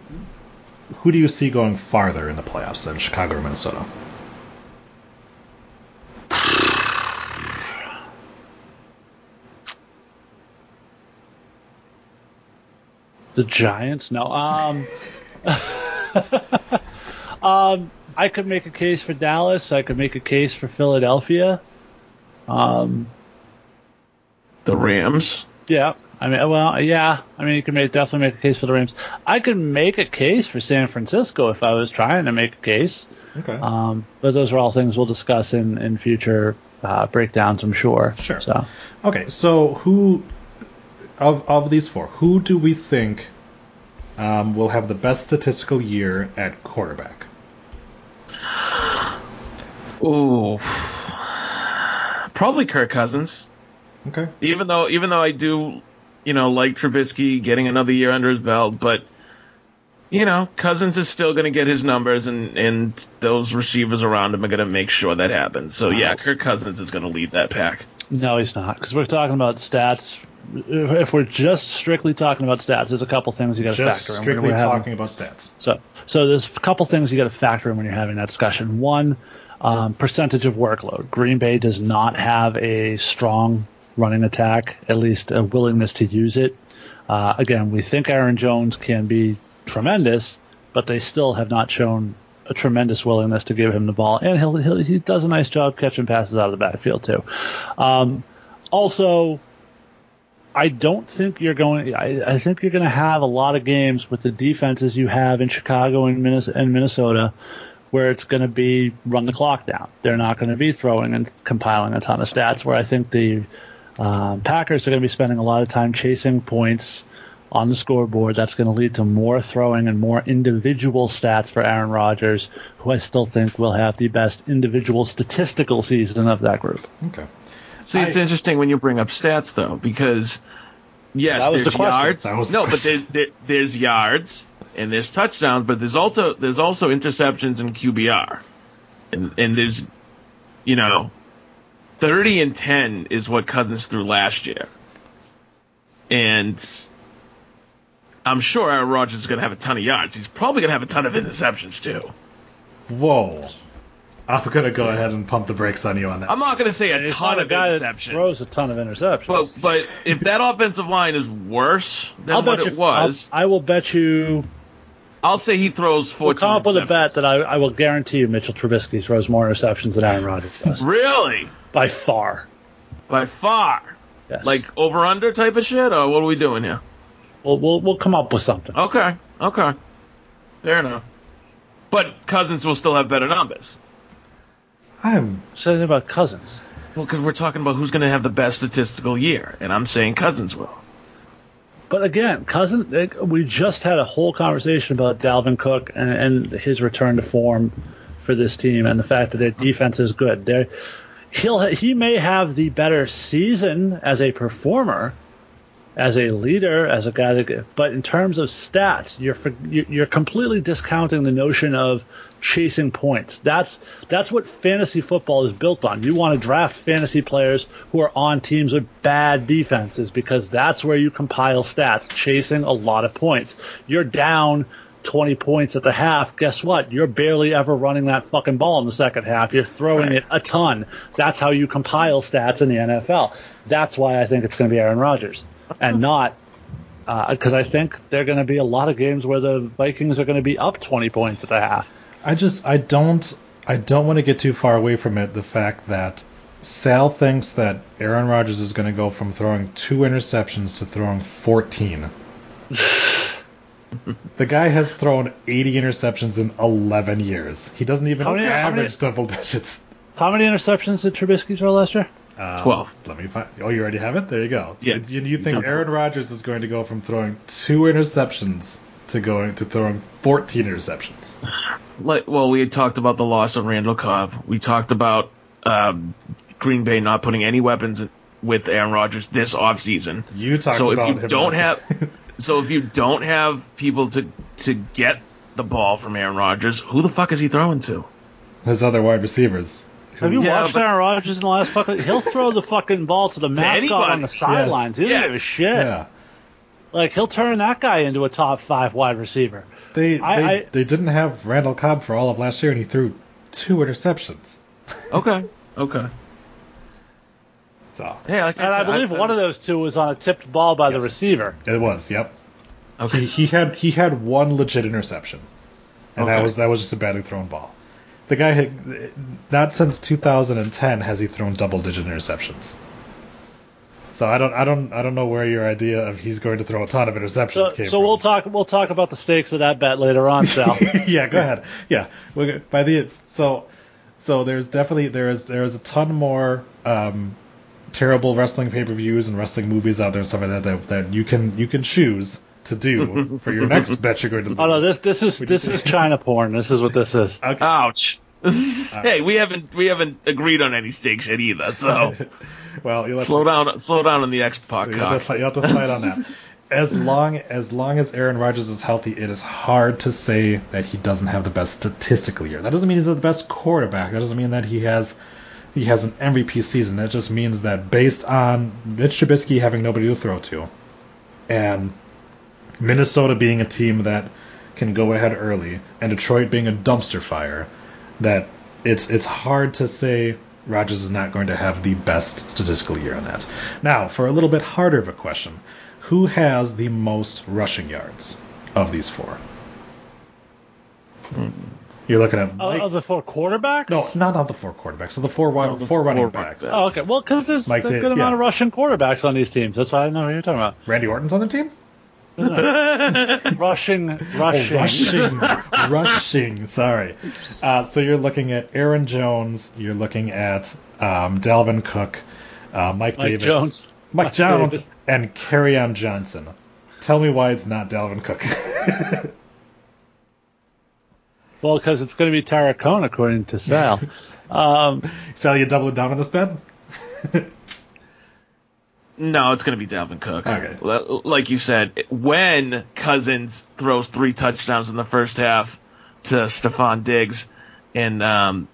who do you see going farther in the playoffs than Chicago or Minnesota? The Giants? No. Um, um, I could make a case for Dallas. I could make a case for Philadelphia. Um, the Rams. yeah. I mean, well, yeah. I mean, you can make, definitely make a case for the Rams. I could make a case for San Francisco if I was trying to make a case. Okay. Um, but those are all things we'll discuss in, in future uh, breakdowns, I'm sure. Sure. So, Okay, so who of of these four, who do we think um, will have the best statistical year at quarterback? Ooh. Probably Kirk Cousins. Okay. Even though even though I do, you know, like Trubisky getting another year under his belt, but you know, Cousins is still going to get his numbers, and and those receivers around him are going to make sure that happens. So yeah, Kirk Cousins is going to lead that pack. no, he's not. Because we're talking about stats. If we're just strictly talking about stats, there's a couple things you got to factor in. strictly we're having- talking about stats. So, so there's a couple things you got to factor in when you're having that discussion. One, um, percentage of workload. Green Bay does not have a strong running attack, at least a willingness to use it. Uh, again, we think Aaron Jones can be tremendous, but they still have not shown a tremendous willingness to give him the ball, and he'll, he'll he does a nice job catching passes out of the backfield too. Um, also, I don't think you're going. I, I think you're going to have a lot of games with the defenses you have in Chicago and Minnesota, where it's going to be run the clock down. They're not going to be throwing and compiling a ton of stats. Where I think the um, Packers are going to be spending a lot of time chasing points on the scoreboard. That's going to lead to more throwing and more individual stats for Aaron Rodgers, who I still think will have the best individual statistical season of that group. Okay. See, it's I- interesting when you bring up stats though, because yes, there's the yards. Was the no, but there's there, there's yards and there's touchdowns, but there's also there's also interceptions and QBR, and and there's you know, thirty and ten is what Cousins threw last year, and I'm sure Aaron Rodgers is going to have a ton of yards. He's probably going to have a ton of interceptions too. Whoa. I'm gonna go ahead and pump the brakes on you on that. I'm not going to say a He's ton not a of guy that interceptions. throws a ton of interceptions. But but if that offensive line is worse than I'll what bet it you. was, I'll, I will bet you. I'll, say he throws 14 We'll come up with a interceptions. bet that I, I will guarantee you Mitchell Trubisky throws more interceptions than Aaron Rodgers does Really? by far. By far. Yes. Like over under type of shit or what are we doing here? we'll we'll, we'll come up with something. Okay. Okay. Fair enough. But Cousins will still have better numbers. I'm saying about Cousins. Well, because we're talking about who's going to have the best statistical year, and I'm saying Cousins will. But again, Cousins. We just had a whole conversation about Dalvin Cook and, and his return to form for this team, and the fact that their defense is good. They're, he'll he may have the better season as a performer, as a leader, as a guy that. But in terms of stats, you're for- you- you're completely discounting the notion of chasing points. That's that's what fantasy football is built on. You want to draft fantasy players who are on teams with bad defenses because that's where you compile stats, chasing a lot of points. You're down 20 points at the half, guess what? You're barely ever running that fucking ball in the second half. You're throwing Right. it a ton. That's how you compile stats in the NFL. That's why I think it's going to be Aaron Rodgers and not uh, because I think there are going to be a lot of games where the Vikings are going to be up 20 points at the half. I just I don't I don't want to get too far away from it. The fact that Sal thinks that Aaron Rodgers is going to go from throwing two interceptions to throwing 14. the guy has thrown 80 interceptions in 11 years. He doesn't even many- how many- average double digits. How many interceptions did Trubisky throw last year? Um, 12. Let me find. Oh, you already have it. There you go. Yeah. You, you think. Aaron Rodgers is going to go from throwing two interceptions to going to throwing 14 interceptions? Like, well, we had talked about the loss of Randall Cobb. We talked about um, Green Bay not putting any weapons with Aaron Rodgers this offseason. You talked So about if you him don't have, so if you don't have people to to get the ball from Aaron Rodgers, who the fuck is he throwing to? His other wide receivers. Have you Yeah, watched but- Aaron Rodgers in the last fucking? He'll throw the fucking ball to the mascot anybody. on the sidelines. He doesn't give a shit. Yeah. Like he'll turn that guy into a top five wide receiver. They I- they, I- they didn't have Randall Cobb for all of last year, and he threw two interceptions. Okay, okay. So Hey, like And I said, believe one of those two was on a tipped ball by the receiver. it was. Yep. Okay, he had he had one legit interception, and that was that was just a badly thrown ball. The guy had not since 2010 has he thrown double digit interceptions. So I don't I don't I don't know where your idea of he's going to throw a ton of interceptions So, came so from. we'll talk. We'll talk about the stakes of that bet later on, Sal. yeah, go ahead. Yeah, by the so so there's definitely there is there is a ton more um, terrible wrestling pay per views and wrestling movies out there and stuff like that, that that you can you can choose to do for your next bet you're going to lose. oh no, this this is this is China porn. This is what this is. Okay. ouch. hey, we haven't we haven't agreed on any stakes yet either. So well, you'll have slow to, down, slow down on the X you have to, podcast. fight, you have to fight on that. As long as long as Aaron Rodgers is healthy, it is hard to say that he doesn't have the best statistical year. That doesn't mean he's the best quarterback. That doesn't mean that he has he has an MVP season. That just means that based on Mitch Trubisky having nobody to throw to, and Minnesota being a team that can go ahead early, and Detroit being a dumpster fire, that it's it's hard to say Rodgers is not going to have the best statistical year on that. Now, for a little bit harder of a question, who has the most rushing yards of these four? Hmm. You're looking at Of- Mike. of the four quarterbacks? no, not of the four quarterbacks. Of the four No, the four running four backs. backs. Oh, okay. Well, because there's Mike a did- good amount yeah. of Russian quarterbacks on these teams. That's why I know who you're talking about. Randy Orton's on the team. Rushing, rushing. Oh, rushing, rushing. Sorry. Uh, so you're looking at Aaron Jones. You're looking at um, Dalvin Cook, uh, Mike, Mike Davis, Jones. Mike, Mike Jones, Davis. and Kerryon Johnson. Tell me why it's not Dalvin Cook. Well, because it's going to be Tarik Cohen, according to Sal. um, Sal, you doubling down on this bet? No, it's going to be Dalvin Cook. Okay. Like you said, when Cousins throws three touchdowns in the first half to Stefon Diggs and um,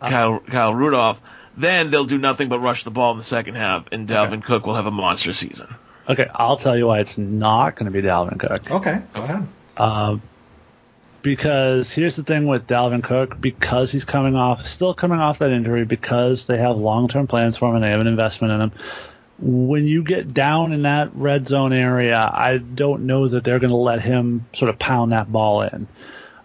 Kyle, Kyle Rudolph, then they'll do nothing but rush the ball in the second half, and Dalvin Cook will have a monster season. okay, I'll tell you why it's not going to be Dalvin Cook. Okay, go ahead. Um, because here's the thing with Dalvin Cook, because he's coming off, still coming off that injury, because they have long term plans for him and they have an investment in him. When you get down in that red zone area, I don't know that they're going to let him sort of pound that ball in.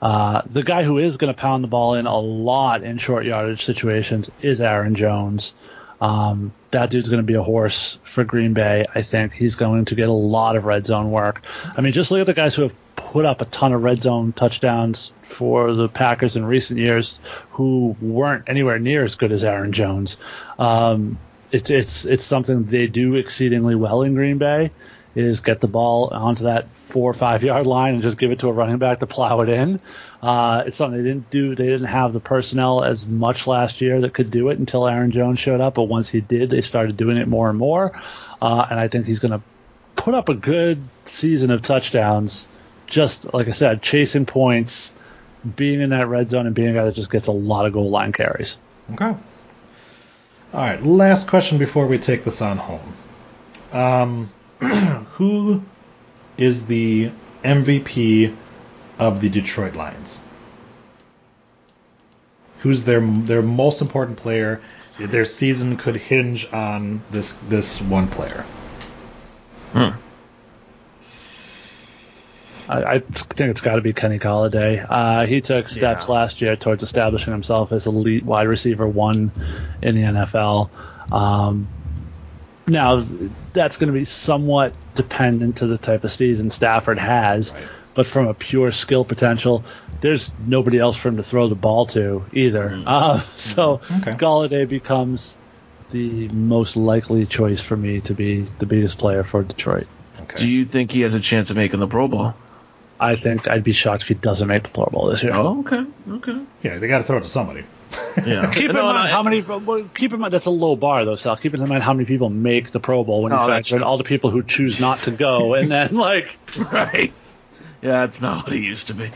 Uh, the guy who is going to pound the ball in a lot in short yardage situations is Aaron Jones. Um, that dude's going to be a horse for Green Bay. I think he's going to get a lot of red zone work. I mean, just look at the guys who have put up a ton of red zone touchdowns for the Packers in recent years, who weren't anywhere near as good as Aaron Jones. Um, it's it's it's something they do exceedingly well in Green Bay. Is get the ball onto that four or five yard line and just give it to a running back to plow it in. Uh, it's something they didn't do. They didn't have the personnel as much last year that could do it until Aaron Jones showed up. But once he did, they started doing it more and more. Uh, and I think he's going to put up a good season of touchdowns. Just like I said, chasing points, being in that red zone, and being a guy that just gets a lot of goal line carries. Okay. All right, last question before we take this on home. Um, who is the MVP of the Detroit Lions? Who's their their most important player? Their season could hinge on this this one player. I, I think it's got to be Kenny Golladay. Uh, he took steps Yeah. last year towards establishing himself as elite wide receiver one in the NFL. Um, now that's going to be somewhat dependent to the type of season Stafford has, Right. but from a pure skill potential, there's nobody else for him to throw the ball to either. Uh, so Okay. Golladay becomes the most likely choice for me to be the biggest player for Detroit. Okay. Do you think he has a chance of making the Pro Bowl? I think I'd be shocked if he doesn't make the Pro Bowl this year. Oh, okay, okay. yeah, they got to throw it to somebody. Yeah. Keep in No, mind no, how many. well, Keep in mind that's a low bar though, Sal. Keep in mind how many people make the Pro Bowl when No, oh, that's factor in true. all the people who choose not to go, and then like Right. Yeah, it's not what it used to be.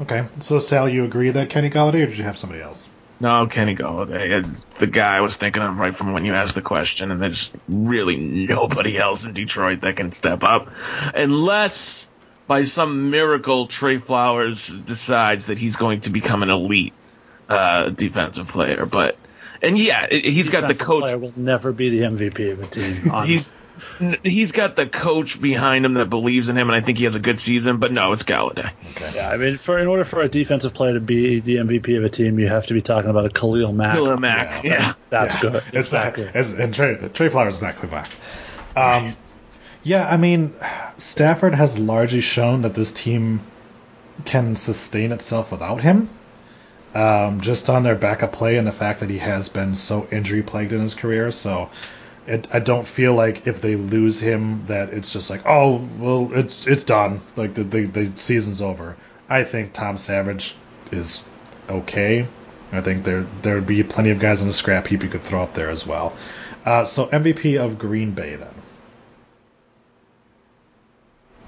Okay, so Sal, you agree that Kenny Golladay, or did you have somebody else? No, Kenny Golladay is the guy I was thinking of right from when you asked the question, and there's really nobody else in Detroit that can step up, unless by some miracle Trey Flowers decides that he's going to become an elite uh, defensive player. But and yeah, he's got the Defensive coach. player will never be the MVP of a team. on- He's he's got the coach behind him that believes in him, and I think he has a good season. But no, it's Golladay. Okay. yeah, I mean, for in order for a defensive player to be the MVP of a team, you have to be talking about a Khalil Mack. Khalil Mack. Yeah, Yeah. That's Yeah. good. It's exactly. not. It's, and Trey, Trey Flowers is not Cleveland. Um, yeah, I mean, Stafford has largely shown that this team can sustain itself without him. Um, just on their backup play and the fact that he has been so injury plagued in his career, so it, I don't feel like if they lose him that it's just like oh well it's it's done like the the, the season's over. I think Tom Savage is okay. I think there there would be plenty of guys in the scrap heap you could throw up there as well. Uh, so MVP of Green Bay then.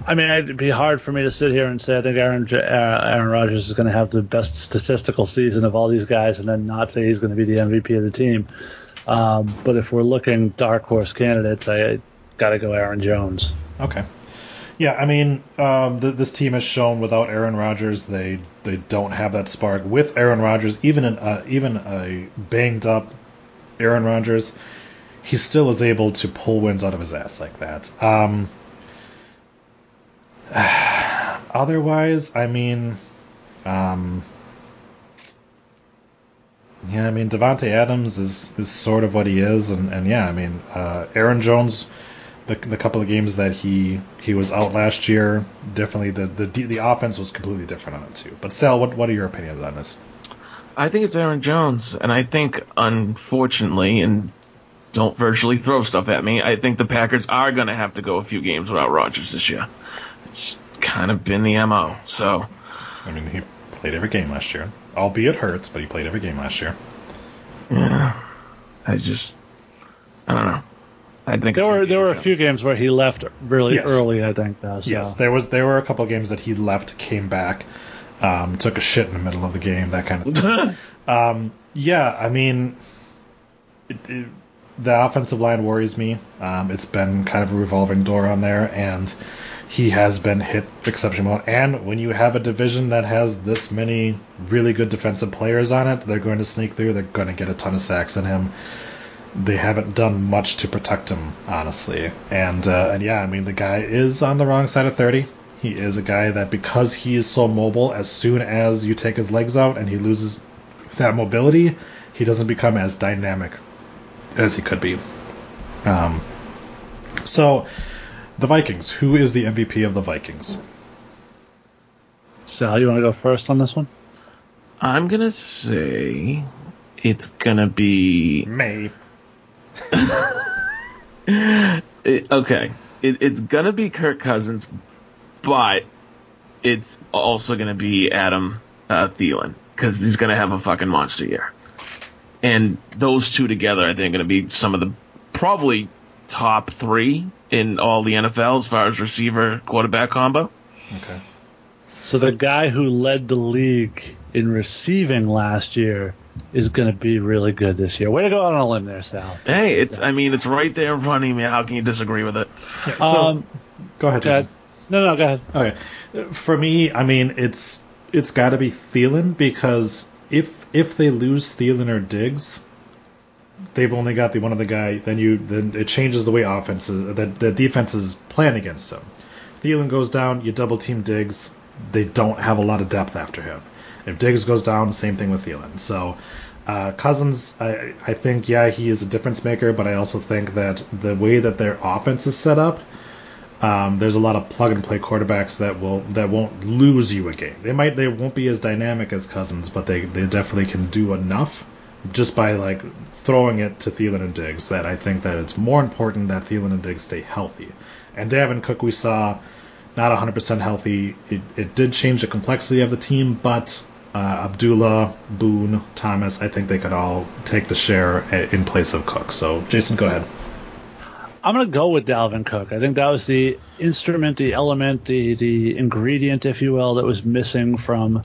I mean, it'd be hard for me to sit here and say I think Aaron uh, Aaron Rodgers is going to have the best statistical season of all these guys, and then not say he's going to be the MVP of the team. Um, but if we're looking dark horse candidates, I got to go Aaron Jones. Okay. Yeah, I mean, um, th- this team has shown without Aaron Rodgers, they they don't have that spark. With Aaron Rodgers, even an, uh, even a banged up Aaron Rodgers, he still is able to pull wins out of his ass like that. Um, otherwise, I mean, um, yeah, I mean Davante Adams is is sort of what he is, and, and yeah, I mean uh, Aaron Jones the, the couple of games that he he was out last year, definitely the the the offense was completely different on it too. But Sal, what what are your opinions on this? I think it's Aaron Jones, and I think unfortunately, and don't virtually throw stuff at me. I think the Packers are going to have to go a few games without Rodgers this year. It's kind of been the mo. So I mean, he played every game last year, albeit hurts, but he played every game last year. yeah, I just I don't know. I think There were there were a Aaron few games where he left really Yes. early. I think though. So. Yes, there was there were a couple of games that he left, came back, um, took a shit in the middle of the game, that kind of thing. Um, yeah, I mean, it, it, the offensive line worries me. Um, it's been kind of a revolving door on there, and he has been hit exceptionally well. And when you have a division that has this many really good defensive players on it, they're going to sneak through. They're going to get a ton of sacks in him. They haven't done much to protect him, honestly. And uh, and yeah, I mean, the guy is on the wrong side of thirty. He is a guy that because he is so mobile, as soon as you take his legs out and he loses that mobility, he doesn't become as dynamic as he could be. Um, so, the Vikings. Who is the MVP of the Vikings? Sal, you want to go first on this one? I'm gonna say it's gonna be May. it, okay. It, it's gonna be Kirk Cousins, but it's also gonna be Adam uh, Thielen because he's gonna have a fucking monster year. And those two together, I think, are gonna be some of the probably top three in all the NFL as far as receiver quarterback combo. Okay. So the guy who led the league in receiving last year is going to be really good this year. Way to go on a limb there, Sal. Hey, it's I mean it's right there in front of me. How can you disagree with it? Yeah, so, Um, go ahead, go ahead. Jason. No, no, go ahead. Okay. For me, I mean, it's it's got to be Thielen because if if they lose Thielen or Diggs, they've only got the one of the guy. Then you then it changes the way offenses that the defenses plan against him. Thielen goes down, you double team Diggs. They don't have a lot of depth after him. If Diggs goes down, same thing with Thielen. So. Uh, Cousins, I, I think, yeah, he is a difference maker, but I also think that the way that their offense is set up, um, there's a lot of plug and play quarterbacks that will that won't lose you a game. They might they won't be as dynamic as Cousins, but they, they definitely can do enough just by like throwing it to Thielen and Diggs that I think that it's more important that Thielen and Diggs stay healthy. And Dalvin Cook we saw not 100% healthy. It, it did change the complexity of the team, but uh, Abdullah, Boone, Thomas, I think they could all take the share in place of Cook. So Jason, go ahead. I'm going to go with Dalvin Cook. I think that was the instrument, the element, the the ingredient, if you will, that was missing from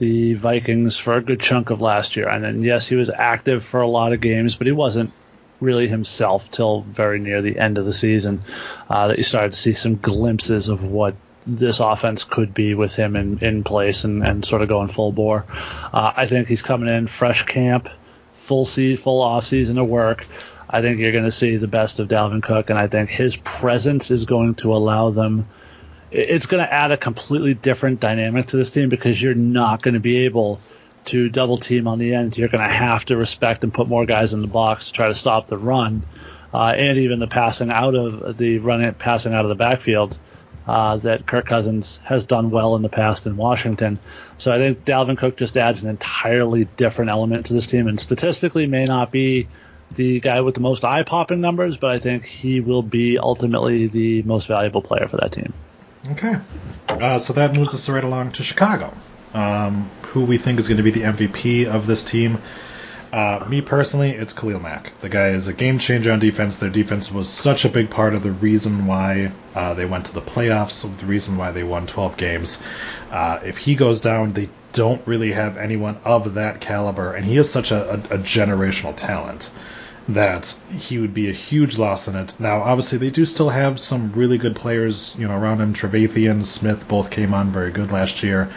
the Vikings for a good chunk of last year. And then yes, he was active for a lot of games, but he wasn't really himself till very near the end of the season. Uh, that you started to see some glimpses of what this offense could be with him in, in place and, and sort of going full bore. Uh, I think he's coming in fresh camp, full se- full off season of work. I think you're going to see the best of Dalvin Cook, and I think his presence is going to allow them. It's going to add a completely different dynamic to this team because you're not going to be able to double team on the ends. You're going to have to respect and put more guys in the box to try to stop the run, uh, and even the passing out of the running passing out of the backfield uh, that Kirk Cousins has done well in the past in Washington. So I think Dalvin Cook just adds an entirely different element to this team, and statistically may not be the guy with the most eye popping numbers, but I think he will be ultimately the most valuable player for that team. Okay. Uh, so that moves us right along to Chicago, um, who we think is going to be the MVP of this team. Uh, me personally, it's Khalil Mack. The guy is a game changer on defense. Their defense was such a big part of the reason why uh, they went to the playoffs, the reason why they won 12 games. Uh, if he goes down, they don't really have anyone of that caliber, and he is such a, a, a generational talent that he would be a huge loss in it. Now, obviously, they do still have some really good players, you know, around him. Trevathan, Smith both came on very good last year.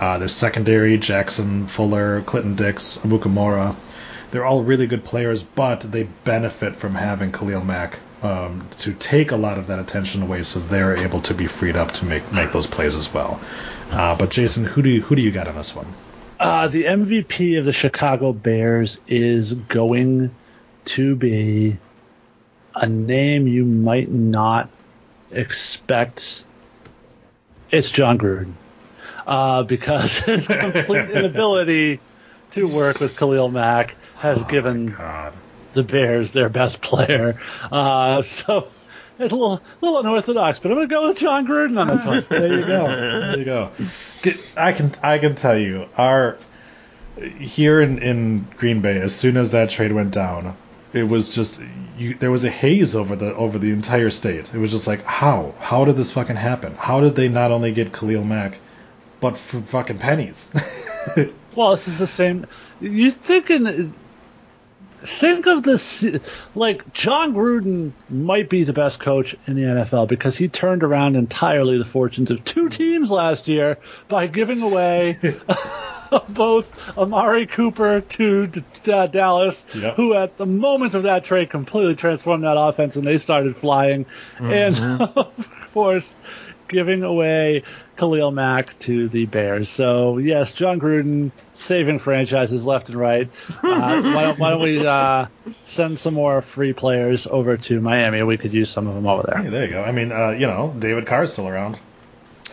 Uh, their secondary, Jackson, Fuller, Clinton Dix, Amukamara, they're all really good players, but they benefit from having Khalil Mack um, to take a lot of that attention away, so they're able to be freed up to make make those plays as well. Uh, but Jason, who do you, who do you got on this one? Uh, the MVP of the Chicago Bears is going to be a name you might not expect. It's Jon Gruden. Uh, because his complete inability to work with Khalil Mack has Oh, given the Bears their best player. Uh, so it's a little, little unorthodox, but I'm going to go with Jon Gruden on this one. there you go. There you go. I can I can tell you our here in, in Green Bay as soon as that trade went down, it was just you, there was a haze over the over the entire state. It was just like how how did this fucking happen? How did they not only get Khalil Mack, but for fucking pennies? Well, this is the same. You thinking? Think of this like Jon Gruden might be the best coach in the NFL because he turned around entirely the fortunes of two teams last year by giving away both Amari Cooper to D- D- Dallas, Yep. who at the moment of that trade completely transformed that offense and they started flying, and of course giving away Khalil Mack to the Bears. So yes, Jon Gruden saving franchises left and right. Uh, why, don't, why don't we uh, send some more free players over to Miami? We could use some of them over Hey, there. there you go. I mean, uh, you know, David Carr's still around.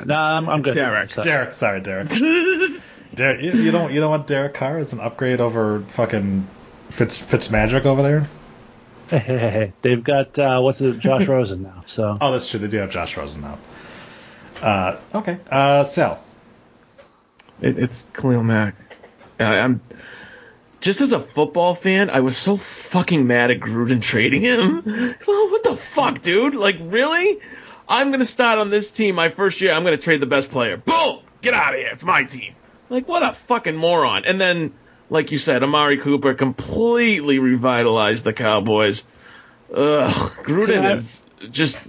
Nah, I'm, I'm good. Derek. So- Derek, sorry, Derek. Derek, you, you don't you don't want Derek Carr as an upgrade over fucking Fitz Fitzmagic over there? Hey, hey, hey, hey. They've got uh, what's it, Josh Rosen now. So Oh, that's true. They do have Josh Rosen now. Uh, okay. Uh, Sal. It, it's Khalil Mack. I, I'm just as a football fan, I was so fucking mad at Gruden trading him. Oh, what the fuck, dude? Like, really? I'm gonna start on this team my first year. I'm gonna trade the best player. Boom! Get out of here. It's my team. Like, what a fucking moron. And then, like you said, Amari Cooper completely revitalized the Cowboys. Ugh, Can I- Gruden is just.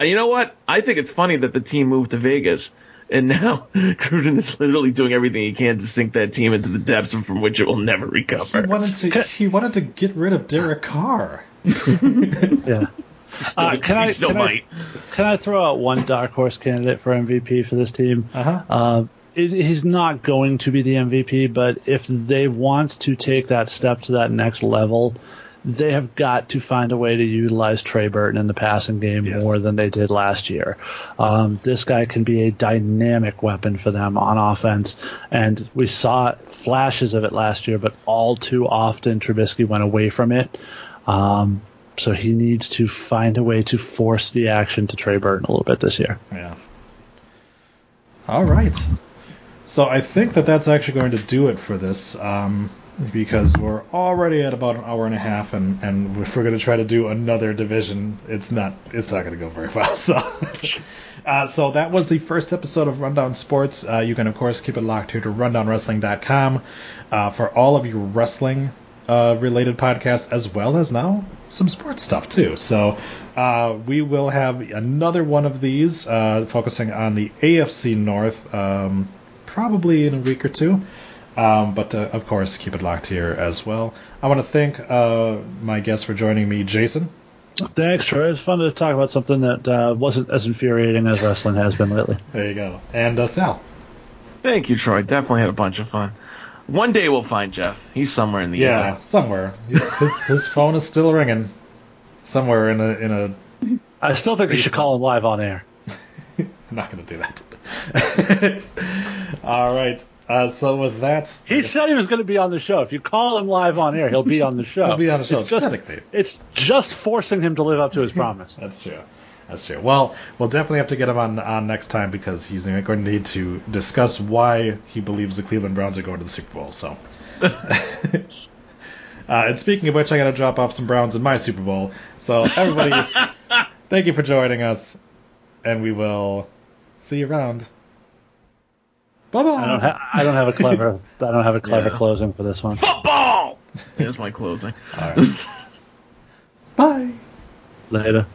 You know what? I think it's funny that the team moved to Vegas, and now Gruden is literally doing everything he can to sink that team into the depths from which it will never recover. He recover. wanted to he wanted to get rid of Derek Carr. yeah. Uh, can I still can I, can I throw out one dark horse candidate for MVP for this team? Uh-huh. Uh, it, he's not going to be the MVP, but if they want to take that step to that next level, they have got to find a way to utilize Trey Burton in the passing game Yes. more than they did last year. Um, this guy can be a dynamic weapon for them on offense, and we saw flashes of it last year, but all too often Trubisky went away from it. Um, so he needs to find a way to force the action to Trey Burton a little bit this year. Yeah. All right. So I think that that's actually going to do it for this. Um, because we're already at about an hour and a half, and, and if we're going to try to do another division, it's not it's not going to go very well. So, uh, so that was the first episode of Rundown Sports. Uh, you can of course keep it locked here to rundownwrestling.com uh, for all of your wrestling uh, related podcasts, as well as now some sports stuff too. So uh, we will have another one of these uh, focusing on the AFC North, um, probably in a week or two. Um, but uh, of course, keep it locked here as well. I want to thank uh, my guest for joining me, Jason. Thanks, Troy. It's fun to talk about something that uh, wasn't as infuriating as wrestling has been lately. There you go. And uh, Sal. Thank you, Troy. Definitely had a bunch of fun. One day we'll find Jeff. He's somewhere in the Yeah, ether. somewhere. His, his, his phone is still ringing. Somewhere in a in a. I still think we should call him live on air. I'm not going to do that. All right. Uh, so with that, He said he was going to be on the show. If you call him live on air, he'll be on the show. He'll be on the show, It's just, it's just forcing him to live up to his promise. That's true. That's true. Well, we'll definitely have to get him on, on next time because he's going to need to discuss why he believes the Cleveland Browns are going to the Super Bowl. So, uh, and speaking of which, I got to drop off some Browns in my Super Bowl. So, everybody, thank you for joining us, and we will see you around. Bye bye. I don't, ha- I don't have a clever, I don't have a clever Yeah. closing for this one. Football! There's my closing. All right. bye. Later.